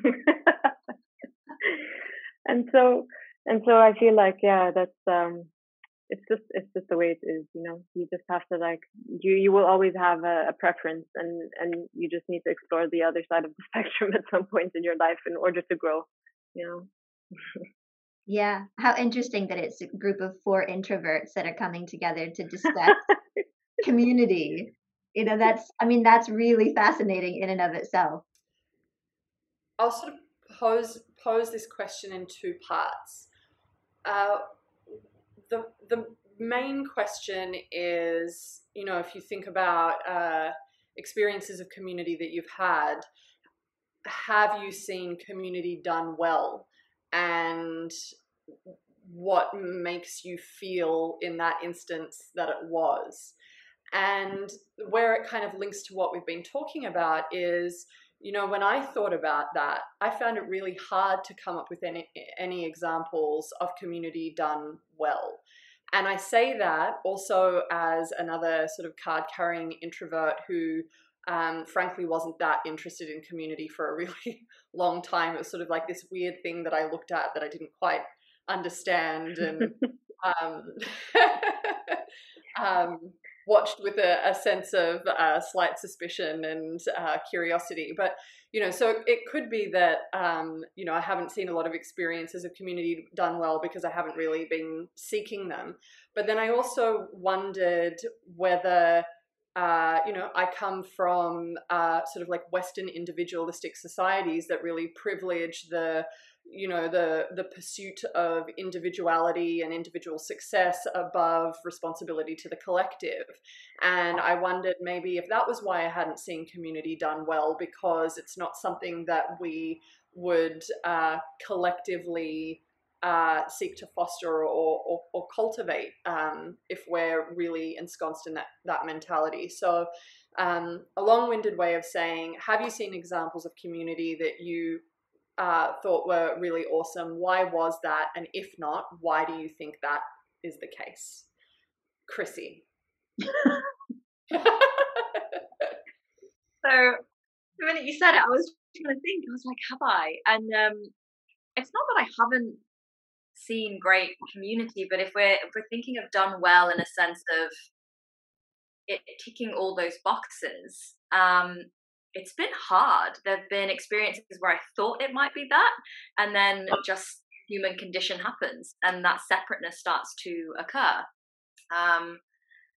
And so and so i feel like yeah that's um it's just it's just the way it is you know? You just have to like you you will always have a, a, preference and and you just need to explore the other side of the [laughs] spectrum at some point in your life in order to grow you know [laughs] yeah how interesting that it's a group of four introverts that are coming together to [laughs] discuss community. You know that's i mean that's really fascinating in and of itself. I'll sort of pose pose this question in two parts. Uh, the the main question is you know if you think about uh, experiences of community that you've had have you seen community done well and what makes you feel in that instance that it was and where it kind of links to what we've been talking about is, you know, when I thought about that, I found it really hard to come up with any, any examples of community done well. And I say that also as another sort of card carrying introvert who, um, frankly, wasn't that interested in community for a really [laughs] long time. It was sort of like this weird thing that I looked at that I didn't quite understand. And [laughs] um, [laughs] um, watched with a, a sense of uh, slight suspicion and uh, curiosity. But you know, so it could be that um, you know I haven't seen a lot of experiences of community done well because I haven't really been seeking them. But then I also wondered whether. Uh, you know, I come from uh, sort of like Western individualistic societies that really privilege the you know the the pursuit of individuality and individual success above responsibility to the collective. And i wondered maybe if that was why i hadn't seen community done well because it's not something that we would uh, collectively uh, seek to foster or, or, or cultivate um, if we're really ensconced in that, that mentality. So, um, a long winded way of saying, have you seen examples of community that you uh, thought were really awesome. Why was that? And if not, why do you think that is the case? Chrissie. [laughs] so the minute you said it, I was trying to think. I was like, have I? And um, it's not that I haven't seen great community, but if we're if we're thinking of done well in a sense of it ticking all those boxes, um, it's been hard. There have been experiences where I thought it might be that, and then just human condition happens, and that separateness starts to occur. Um,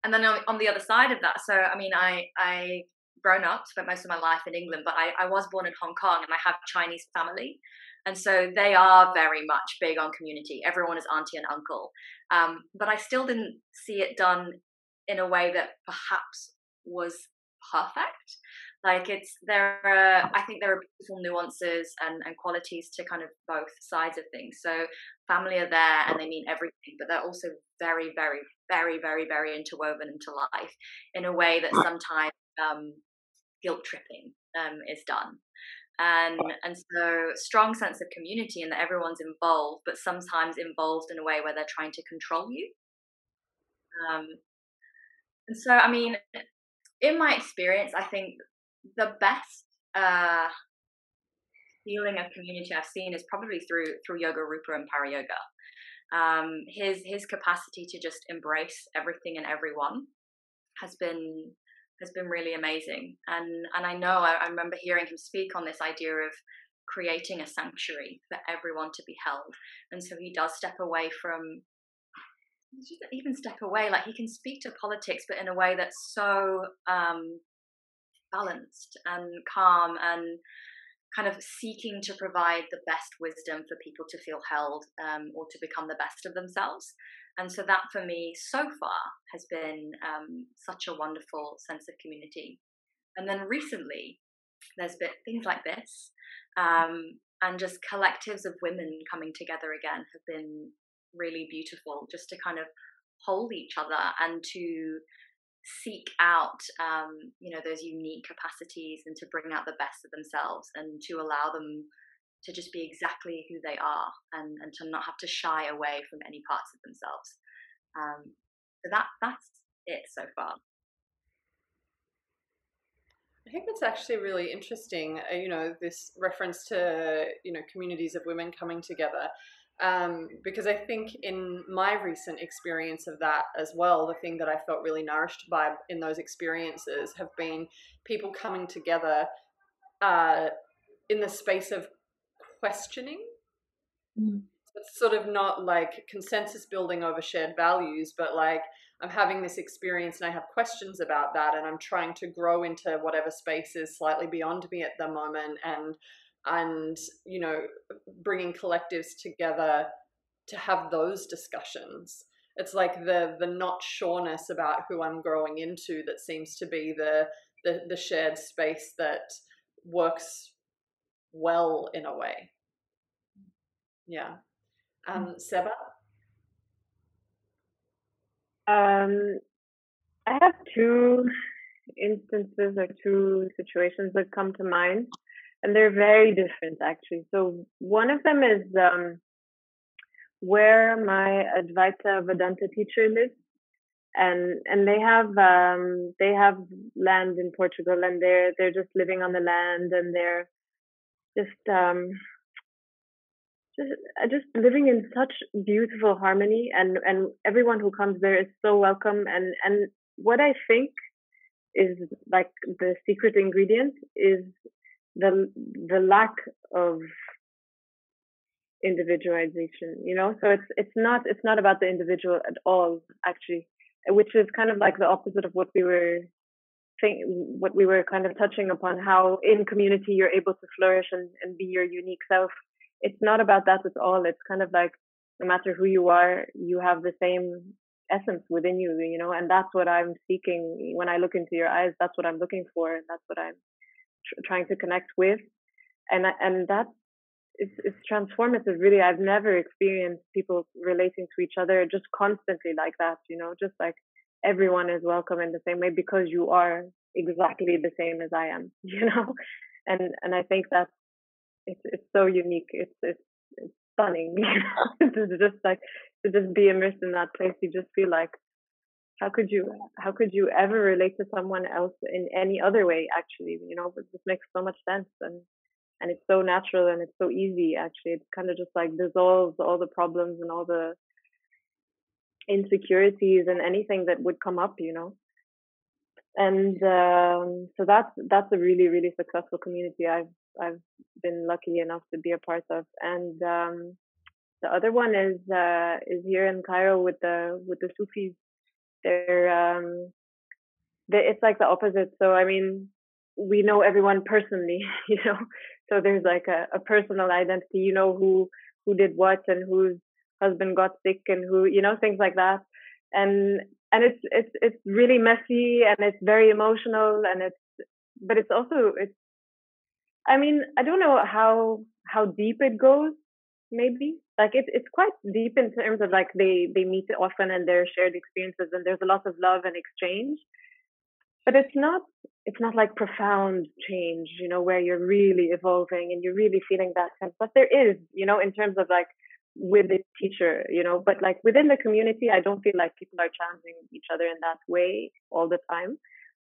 and then on, on, the other side of that, so I mean, I I grown up, spent most of my life in England, but I, I was born in Hong Kong, and I have Chinese family, and so they are very much big on community. Everyone is auntie and uncle. Um, but I still didn't see it done in a way that perhaps was perfect. Like it's there are I think there are beautiful nuances and, and qualities to kind of both sides of things. So family are there and they mean everything, but they're also very, very, very, very, very interwoven into life in a way that sometimes um, guilt tripping um, is done. And and so strong sense of community and that everyone's involved but sometimes involved in a way where they're trying to control you. Um, and so i mean in my experience i think the best uh, feeling of community i've seen is probably through through Yogarupa and para yoga. Um, his his capacity to just embrace everything and everyone has been has been really amazing. And and I know I, I remember hearing him speak on this idea of creating a sanctuary for everyone to be held. And so he does step away from even step away like he can speak to politics but in a way that's so um, balanced and calm and kind of seeking to provide the best wisdom for people to feel held um, or to become the best of themselves and so that for me so far has been um, such a wonderful sense of community. And then recently, there's been things like this, um, and just collectives of women coming together again have been really beautiful. Just to kind of hold each other and to seek out, um, you know, those unique capacities and to bring out the best of themselves and to allow them to just be exactly who they are and, and to not have to shy away from any parts of themselves. Um, so that that's it so far. I think that's actually really interesting. Uh, you know, this reference to you know communities of women coming together, um, because I think in my recent experience of that as well, the thing that I felt really nourished by in those experiences have been people coming together uh, in the space of questioning. Mm. It's sort of not like consensus building over shared values, but like I'm having this experience and I have questions about that, and I'm trying to grow into whatever space is slightly beyond me at the moment, and and you know bringing collectives together to have those discussions. It's like the the not sureness about who I'm growing into that seems to be the the, the shared space that works well in a way. Yeah. Um, Seba? Um, I have two instances or two situations that come to mind, and they're very different actually. So one of them is um, where my Advaita Vedanta teacher lives, and and they have um, they have land in Portugal, and they're they're just living on the land, and they're just um, just uh, just living in such beautiful harmony, and and everyone who comes there is so welcome. And and what I think is like the secret ingredient is the the lack of individualization you know so it's it's not it's not about the individual at all actually which is kind of like the opposite of what we were think what we were kind of touching upon how in community you're able to flourish and, and be your unique self. It's not about that at all. It's kind of like no matter who you are you have the same essence within you you know and that's what i'm seeking. When i look into your eyes that's what i'm looking for and that's what i'm tr- trying to connect with. And and that's it's, it's transformative really. I've never experienced people relating to each other just constantly like that you know just like everyone is welcome in the same way because you are exactly the same as I am, [laughs] you know? And and I think that's it's it's so unique. It's it's it's stunning, [laughs] you know? to just like to just be immersed in that place. You just feel like how could you how could you ever relate to someone else in any other way actually, you know, but this makes so much sense and and it's so natural and it's so easy actually. It's kind of just like dissolves all the problems and all the insecurities and anything that would come up, you know. And um, so that's that's a really really successful community I've I've been lucky enough to be a part of. And um, the other one is uh, is here in Cairo with the with the Sufis. They're um, they, it's like the opposite. So I mean, we know everyone personally, [laughs] you know. So there's like a, a personal identity. You know who who did what and whose husband got sick and who you know things like that. And and it's it's it's really messy and it's very emotional and it's but it's also it's I mean I don't know how how deep it goes maybe. Like it, it's quite deep in terms of like they they meet often and their shared experiences and there's a lot of love and exchange. But it's not it's not like profound change you know where you're really evolving and you're really feeling that of stuff there is you know in terms of like with the teacher you know but like within the community i don't feel like people are challenging each other in that way all the time.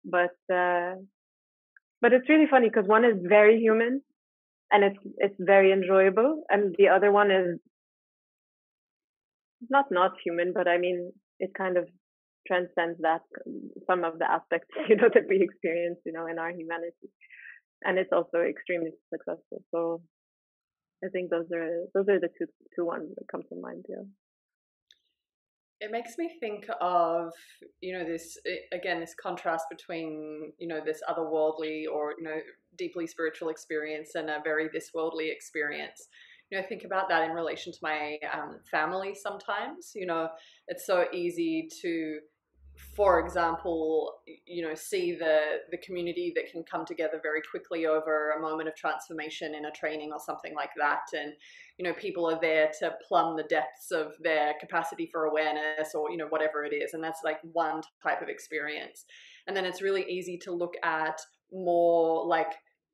But uh but it's really funny because one is very human and it's it's very enjoyable and the other one is not not human but i mean it kind of transcends that some of the aspects [laughs] you know that we experience you know in our humanity. And it's also extremely successful so i think those are those are the two two ones that come to mind yeah. It makes me think of you know this again this contrast between you know this otherworldly or you know deeply spiritual experience and a very this worldly experience. You know think about that in relation to my um, family sometimes you know. It's so easy to for example, you know, see the the community that can come together very quickly over a moment of transformation in a training or something like that, and you know, people are there to plumb the depths of their capacity for awareness or you know whatever it is, and that's like one type of experience. And then it's really easy to look at more like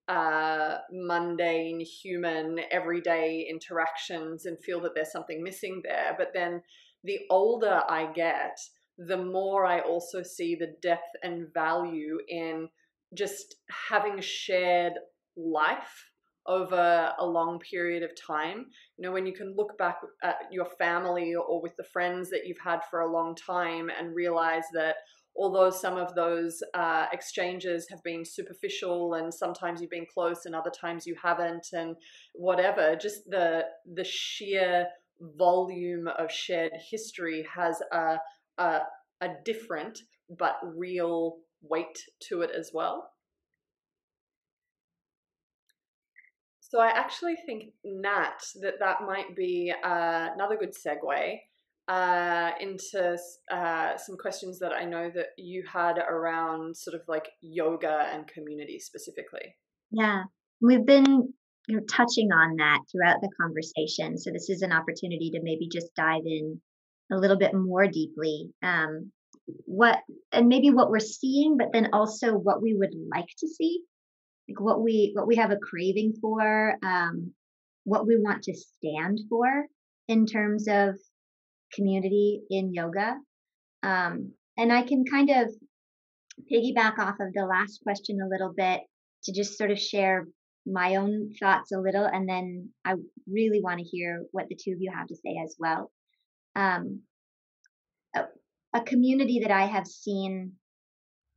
uh, mundane, human, everyday interactions and feel that there's something missing there. But then the older I get, the more I also see the depth and value in just having shared life over a long period of time. You know, when you can look back at your family or with the friends that you've had for a long time and realize that although some of those uh, exchanges have been superficial and sometimes you've been close and other times you haven't and whatever, just the the sheer volume of shared history has a a, a different but real weight to it as well. So I actually think, Nat, that that might be uh, another good segue uh, into uh, some questions that I know that you had around sort of like yoga and community specifically. Yeah, we've been you know, touching on that throughout the conversation. So this is an opportunity to maybe just dive in a little bit more deeply um, what and maybe what we're seeing but then also what we would like to see. Like what we what we have a craving for um, what we want to stand for in terms of community in yoga. Um, and i can kind of piggyback off of the last question a little bit to just sort of share my own thoughts a little and then i really want to hear what the two of you have to say as well um, a community that I have seen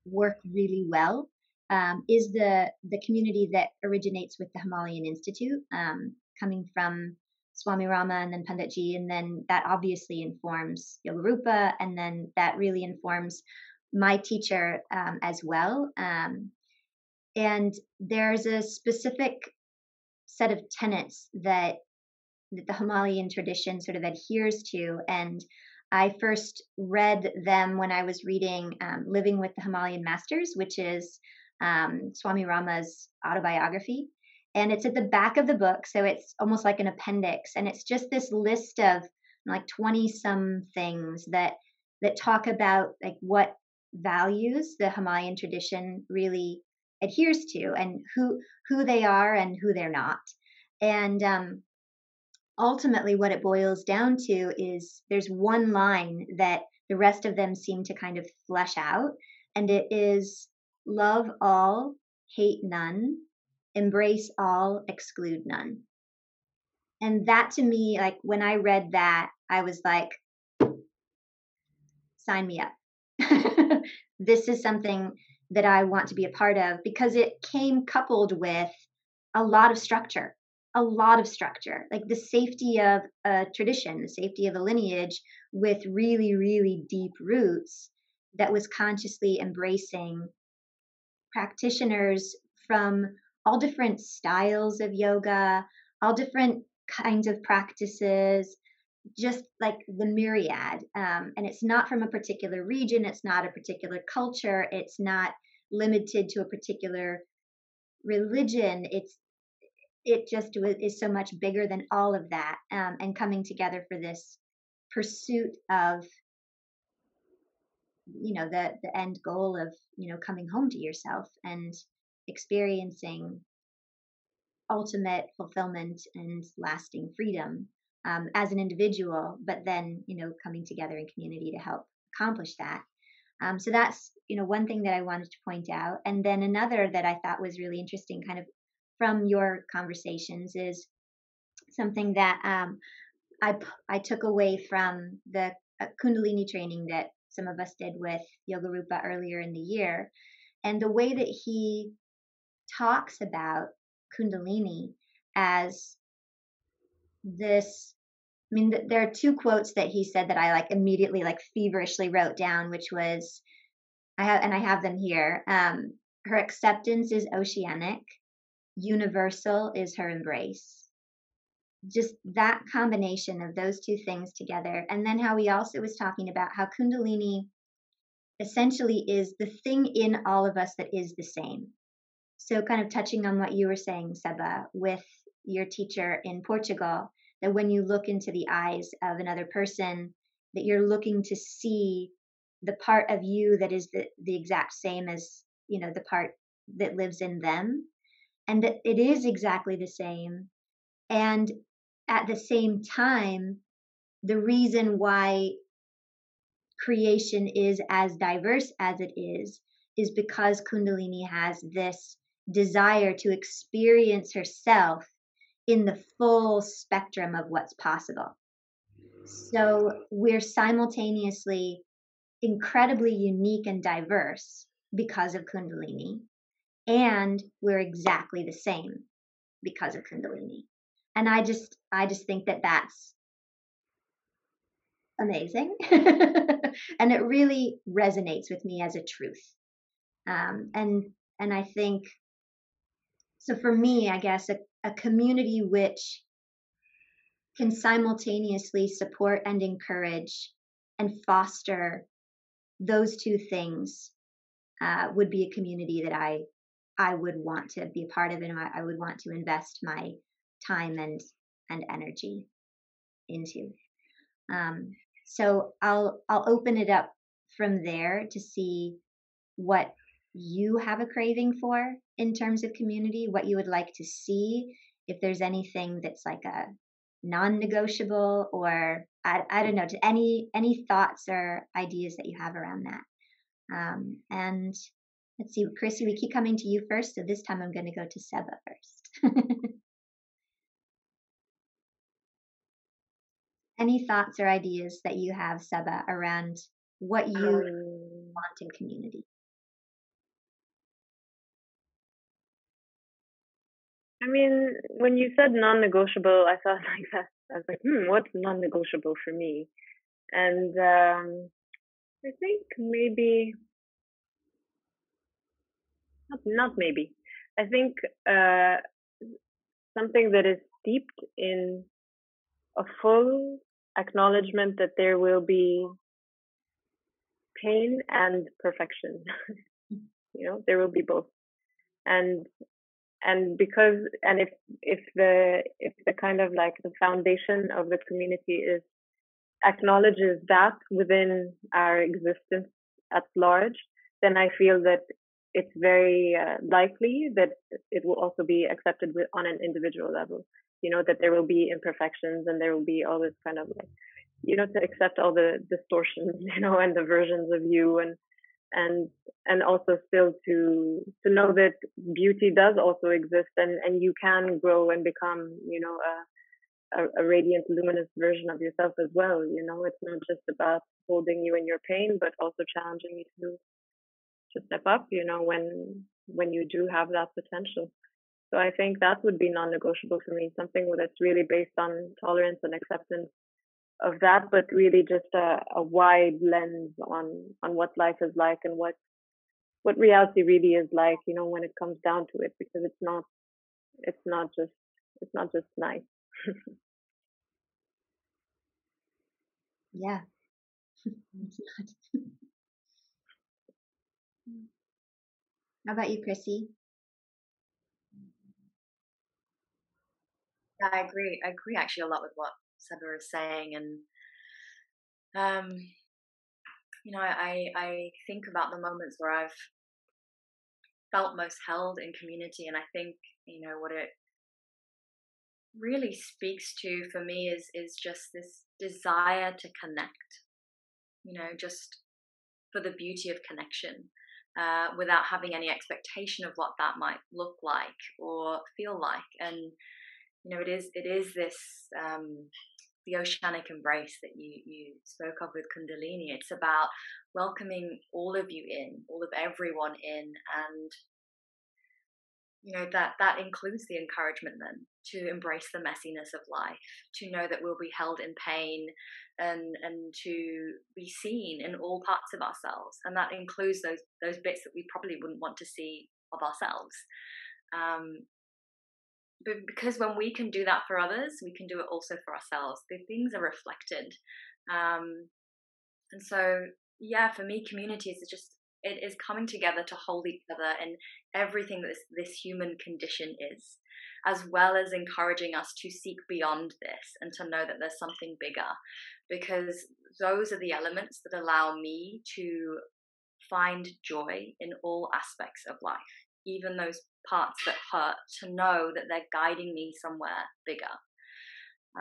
work really well um, is the the community that originates with the Himalayan Institute, um, coming from Swami Rama and then Panditji, and then that obviously informs Yogarupa, and then that really informs my teacher um, as well. Um, and there's a specific set of tenets that that the Himalayan tradition sort of adheres to, and I first read them when I was reading um, Living with the Himalayan Masters, which is um, Swami Rama's autobiography. And it's at the back of the book, so it's almost like an appendix. And it's just this list of like 20 some things that that talk about like what values the Himalayan tradition really adheres to and who who they are and who they're not. And um, ultimately what it boils down to is there's one line that the rest of them seem to kind of flesh out and it is love all hate none embrace all exclude none. And that to me like when i read that i was like sign me up. [laughs] This is something that i want to be a part of because it came coupled with a lot of structure a lot of structure, like the safety of a tradition, the safety of a lineage with really, really deep roots that was consciously embracing practitioners from all different styles of yoga, all different kinds of practices, just like the myriad. Um, and it's not from a particular region, it's not a particular culture, it's not limited to a particular religion. It's it just is so much bigger than all of that um, and coming together for this pursuit of you know the the end goal of you know coming home to yourself and experiencing ultimate fulfillment and lasting freedom um, as an individual but then you know coming together in community to help accomplish that. Um, so that's you know one thing that i wanted to point out. And then another that i thought was really interesting kind of from your conversations is something that um, I, I took away from the uh, kundalini training that some of us did with Yogarupa earlier in the year. And the way that he talks about kundalini as this i mean th- there are two quotes that he said that i like immediately like feverishly wrote down which was i have and i have them here um her acceptance is oceanic universal is her embrace. Just that combination of those two things together. And then how he also was talking about how kundalini essentially is the thing in all of us that is the same. So, kind of touching on what you were saying, Seba, with your teacher in Portugal, that when you look into the eyes of another person, that you're looking to see the part of you that is the, the exact same as, you know, the part that lives in them, and that it is exactly the same. And at the same time, the reason why creation is as diverse as it is is because Kundalini has this desire to experience herself in the full spectrum of what's possible. So we're simultaneously incredibly unique and diverse because of Kundalini, and we're exactly the same because of Kundalini. And I just, I just think that that's amazing, [laughs] and it really resonates with me as a truth. Um, and and I think so for me, I guess a, a community which can simultaneously support and encourage and foster those two things uh, would be a community that I I would want to be a part of and I, I would want to invest my time and and energy into. Um, so I'll I'll open it up from there to see what you have a craving for in terms of community, what you would like to see, if there's anything that's like a non-negotiable or I, I don't know, any any thoughts or ideas that you have around that. Um, and let's see, Chrissie, we keep coming to you first, so this time I'm going to go to Seba first. [laughs] any thoughts or ideas that you have, Seba, around what you um, want in community? I mean, when you said non-negotiable, I thought [laughs] like that. I was like, hmm, what's non-negotiable for me? And um, I think maybe, not, not maybe. I think uh, something that is steeped in a full acknowledgement that there will be pain and perfection. [laughs] you know, there will be both. And and because and if if the if the kind of like the foundation of the community is acknowledges that within our existence at large then i feel that it's very uh, likely that it will also be accepted with, on an individual level. You know that there will be imperfections and there will be all this kind of like you know to accept all the distortions [laughs] you know and the versions of you and and and also still to to know that beauty does also exist and and you can grow and become you know a a, a radiant luminous version of yourself as well. You know it's not just about holding you in your pain but also challenging you to to step up you know when when you do have that potential so i think that would be non-negotiable for me something that's really based on tolerance and acceptance of that, but really just a, a wide lens on on what life is like and what what reality really is like, you know, when it comes down to it, because it's not, it's not just, it's not just nice. [laughs] yeah. [laughs] Oh [laughs] How about you, Chrissie? Yeah, I agree. I agree actually a lot with what Seba is saying, and um, you know, I I think about the moments where I've felt most held in community, and I think you know what it really speaks to for me is is just this desire to connect. You know, just for the beauty of connection. Uh, without having any expectation of what that might look like or feel like, and you know, it is it is this um, the oceanic embrace that you you spoke of with Kundalini. It's about welcoming all of you in, all of everyone in, and you know that that includes the encouragement then to embrace the messiness of life, to know that we'll be held in pain, and and to be seen in all parts of ourselves, and that includes those those bits that we probably wouldn't want to see of ourselves. Um, but because when we can do that for others, we can do it also for ourselves. The things are reflected. Um, and so, yeah, for me, community is just, it is coming together to hold each other in everything that this, this human condition is, as well as encouraging us to seek beyond this and to know that there's something bigger. Because those are the elements that allow me to find joy in all aspects of life even those parts that hurt, to know that they're guiding me somewhere bigger.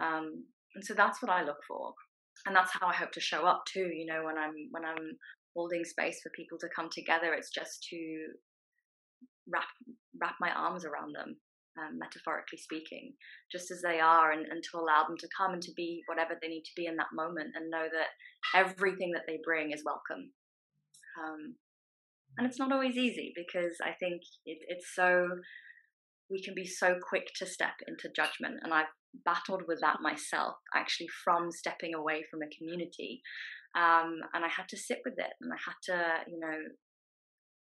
Um, and so that's what I look for, and that's how I hope to show up too. You know, when I'm when I'm holding space for people to come together, it's just to wrap wrap my arms around them, um, metaphorically speaking, just as they are, and, and to allow them to come and to be whatever they need to be in that moment, and know that everything that they bring is welcome. Um, and it's not always easy because I think it, it's so we can be so quick to step into judgment, and I've battled with that myself actually from stepping away from a community, um, and I had to sit with it, and I had to you know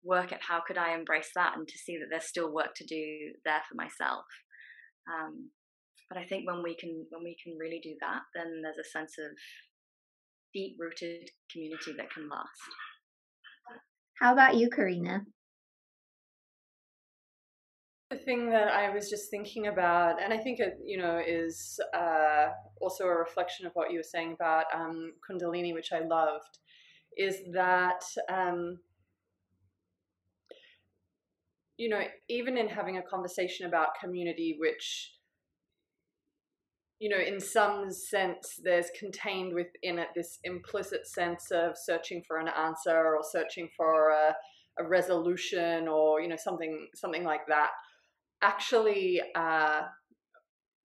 work at how could I embrace that and to see that there's still work to do there for myself. Um, but I think when we can when we can really do that, then there's a sense of deep rooted community that can last. How about you, Karina? The thing that I was just thinking about, and I think it, you know, is uh, also a reflection of what you were saying about um, Kundalini, which I loved, is that, um, you know, even in having a conversation about community, which you know, in some sense, there's contained within it this implicit sense of searching for an answer or searching for a, a resolution or you know something something like that. Actually, uh,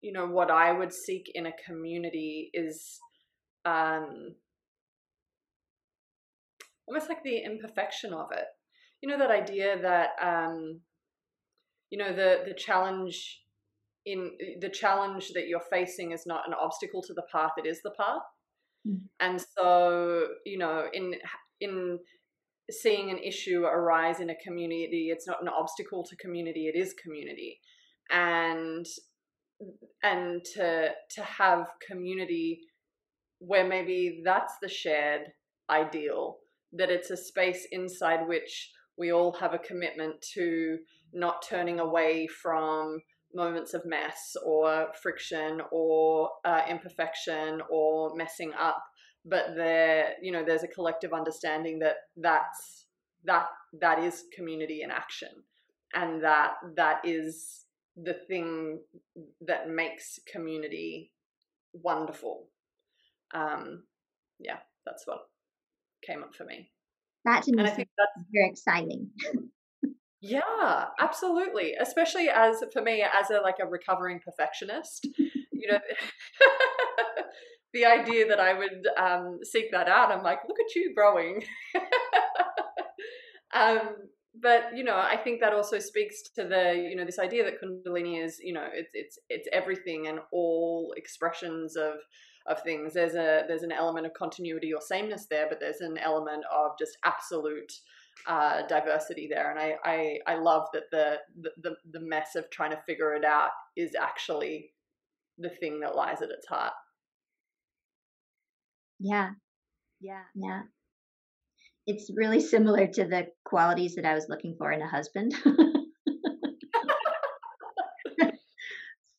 you know, what I would seek in a community is um, almost like the imperfection of it. You know, that idea that um, you know the the challenge in the challenge that you're facing is not an obstacle to the path it is the path mm. and so you know in in seeing an issue arise in a community it's not an obstacle to community it is community. And and to to have community where maybe that's the shared ideal that it's a space inside which we all have a commitment to not turning away from moments of mess or friction or uh, imperfection or messing up but there you know there's a collective understanding that that's that that is community in action. And that that is the thing that makes community wonderful. Um yeah that's what came up for me. That to me and I think that's very exciting. Yeah, absolutely. Especially as for me, as a like a recovering perfectionist, you know, [laughs] the idea that I would um, seek that out, I'm like, look at you growing. [laughs] um, but you know, I think that also speaks to the you know this idea that Kundalini is you know it's it's it's everything and all expressions of of things. There's a there's an element of continuity or sameness there, but there's an element of just absolute uh, diversity there, and I, I I love that the, the the mess of trying to figure it out is actually the thing that lies at its heart. Yeah, yeah, yeah. It's really similar to the qualities that I was looking for in a husband. [laughs]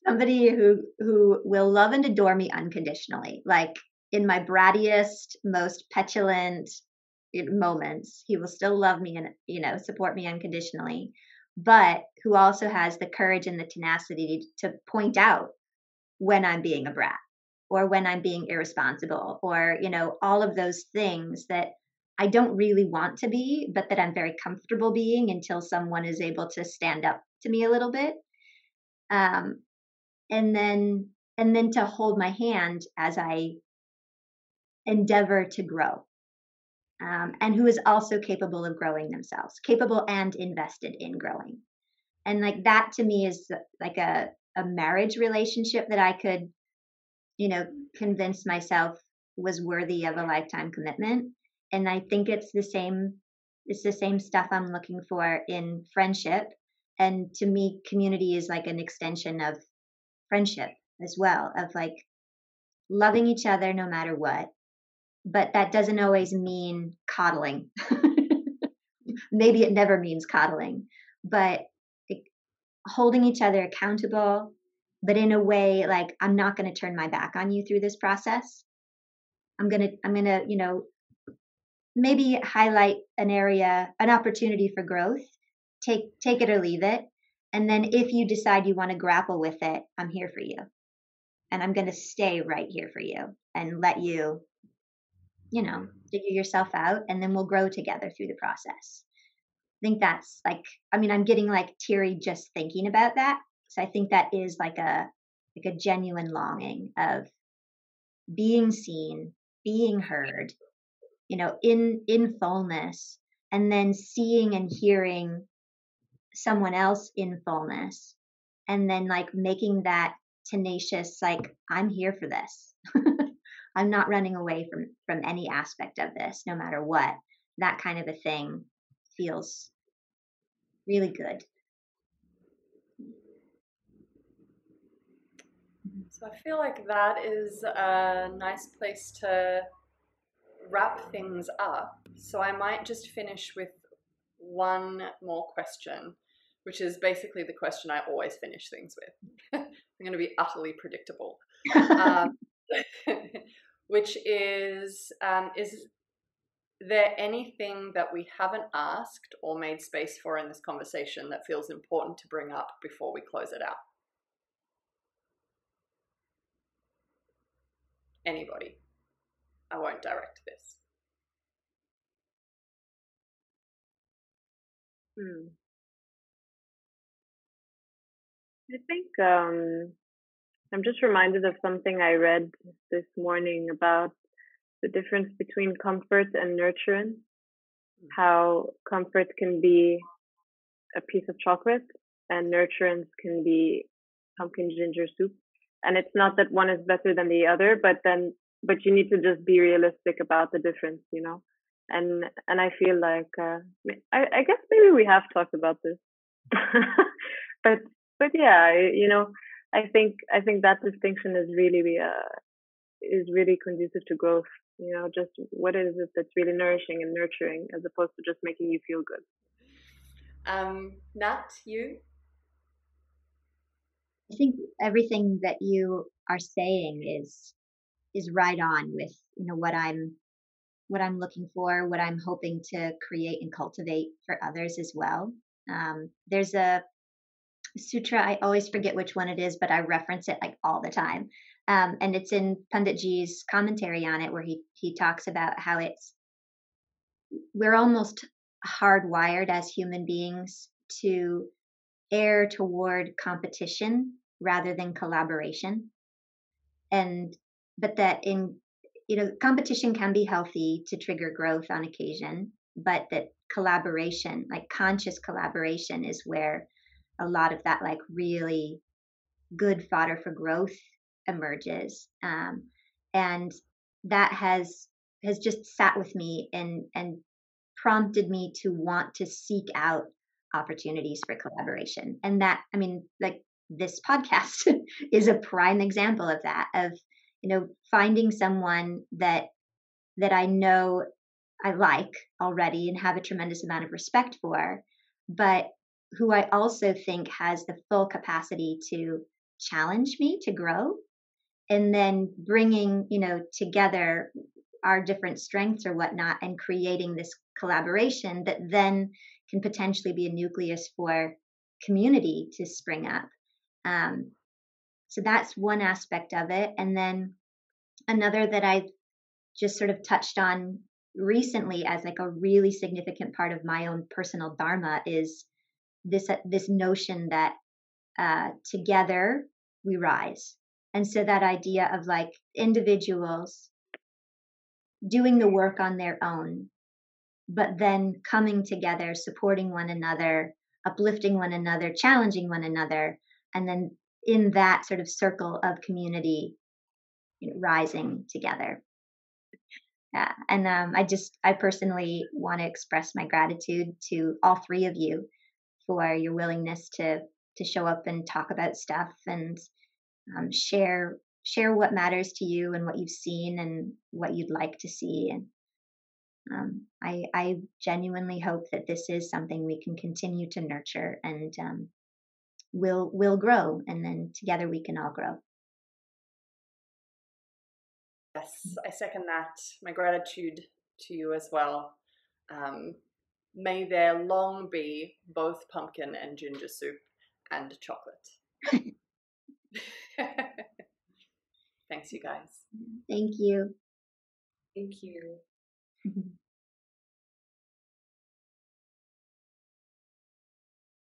Somebody who who will love and adore me unconditionally, like in my brattiest, most petulant moments. He will still love me and you know support me unconditionally, but who also has the courage and the tenacity to point out when I'm being a brat or when I'm being irresponsible or you know all of those things that I don't really want to be, but that I'm very comfortable being until someone is able to stand up to me a little bit. Um, and then and then to hold my hand as I endeavor to grow. Um, and who is also capable of growing themselves, capable and invested in growing. And like that to me is like a, a marriage relationship that I could, you know, convince myself was worthy of a lifetime commitment. And I think it's the same, it's the same stuff I'm looking for in friendship. And to me, community is like an extension of friendship as well, of like loving each other no matter what, but that doesn't always mean coddling. [laughs] Maybe it never means coddling, but holding each other accountable, but in a way like I'm not going to turn my back on you through this process. I'm going to I'm going to, you know, maybe highlight an area, an opportunity for growth. Take take it or leave it. And then if you decide you want to grapple with it, I'm here for you. And I'm going to stay right here for you and let you you know, figure yourself out and then we'll grow together through the process. I think that's like I mean I'm getting like teary just thinking about that. So I think that is like a like a genuine longing of being seen, being heard, you know, in in fullness and then seeing and hearing someone else in fullness and then like making that tenacious like I'm here for this. [laughs] I'm not running away from from any aspect of this, no matter what. That kind of a thing feels really good. So I feel like that is a nice place to wrap things up. So I might just finish with one more question, which is basically the question I always finish things with. [laughs] I'm going to be utterly predictable. um, [laughs] which is um, is there anything that we haven't asked or made space for in this conversation that feels important to bring up before we close it out? Anybody? I won't direct this. Hmm. I think um, I'm just reminded of something I read this morning about the difference between comfort and nurturance. Hmm. How comfort can be a piece of chocolate and nurturance can be pumpkin ginger soup. And it's not that one is better than the other, but then, but you need to just be realistic about the difference, you know? And, and I feel like, uh, I, I guess maybe we have talked about this, [laughs] but, but yeah, you know, I think I think that distinction is really uh, is really conducive to growth. You know, just what is it that's really nourishing and nurturing, as opposed to just making you feel good. Um, Nat, you? I think everything that you are saying is is right on with you know what I'm what I'm looking for, what I'm hoping to create and cultivate for others as well. Um, there's a sutra. I always forget which one it is, but I reference it like all the time. Um, and it's in Panditji's commentary on it, where he he talks about how it's we're almost hardwired as human beings to err toward competition rather than collaboration, and but that in you know competition can be healthy to trigger growth on occasion, but that collaboration, like conscious collaboration, is where a lot of that like really good fodder for growth emerges um, and that has has just sat with me and and prompted me to want to seek out opportunities for collaboration. And that, I mean, like this podcast [laughs] is a prime example of that of you know finding someone that that I know I like already and have a tremendous amount of respect for, but who I also think has the full capacity to challenge me to grow and then bringing you know together our different strengths or whatnot and creating this collaboration that then can potentially be a nucleus for community to spring up um, so that's one aspect of it. And then another that i've just sort of touched on recently as like a really significant part of my own personal dharma is this uh, this notion that uh, together we rise. And so that idea of like individuals doing the work on their own but then coming together supporting one another uplifting one another challenging one another and then in that sort of circle of community you know, rising together. Yeah and um, i just i personally want to express my gratitude to all three of you for your willingness to to show up and talk about stuff and um, share share what matters to you and what you've seen and what you'd like to see. And um, I, I genuinely hope that this is something we can continue to nurture and um, will will grow and then together we can all grow Yes, I second that. My gratitude to you as well. Um, may there long be both pumpkin and ginger soup and chocolate. [laughs] Thanks, you guys. Thank you. Thank you. [laughs]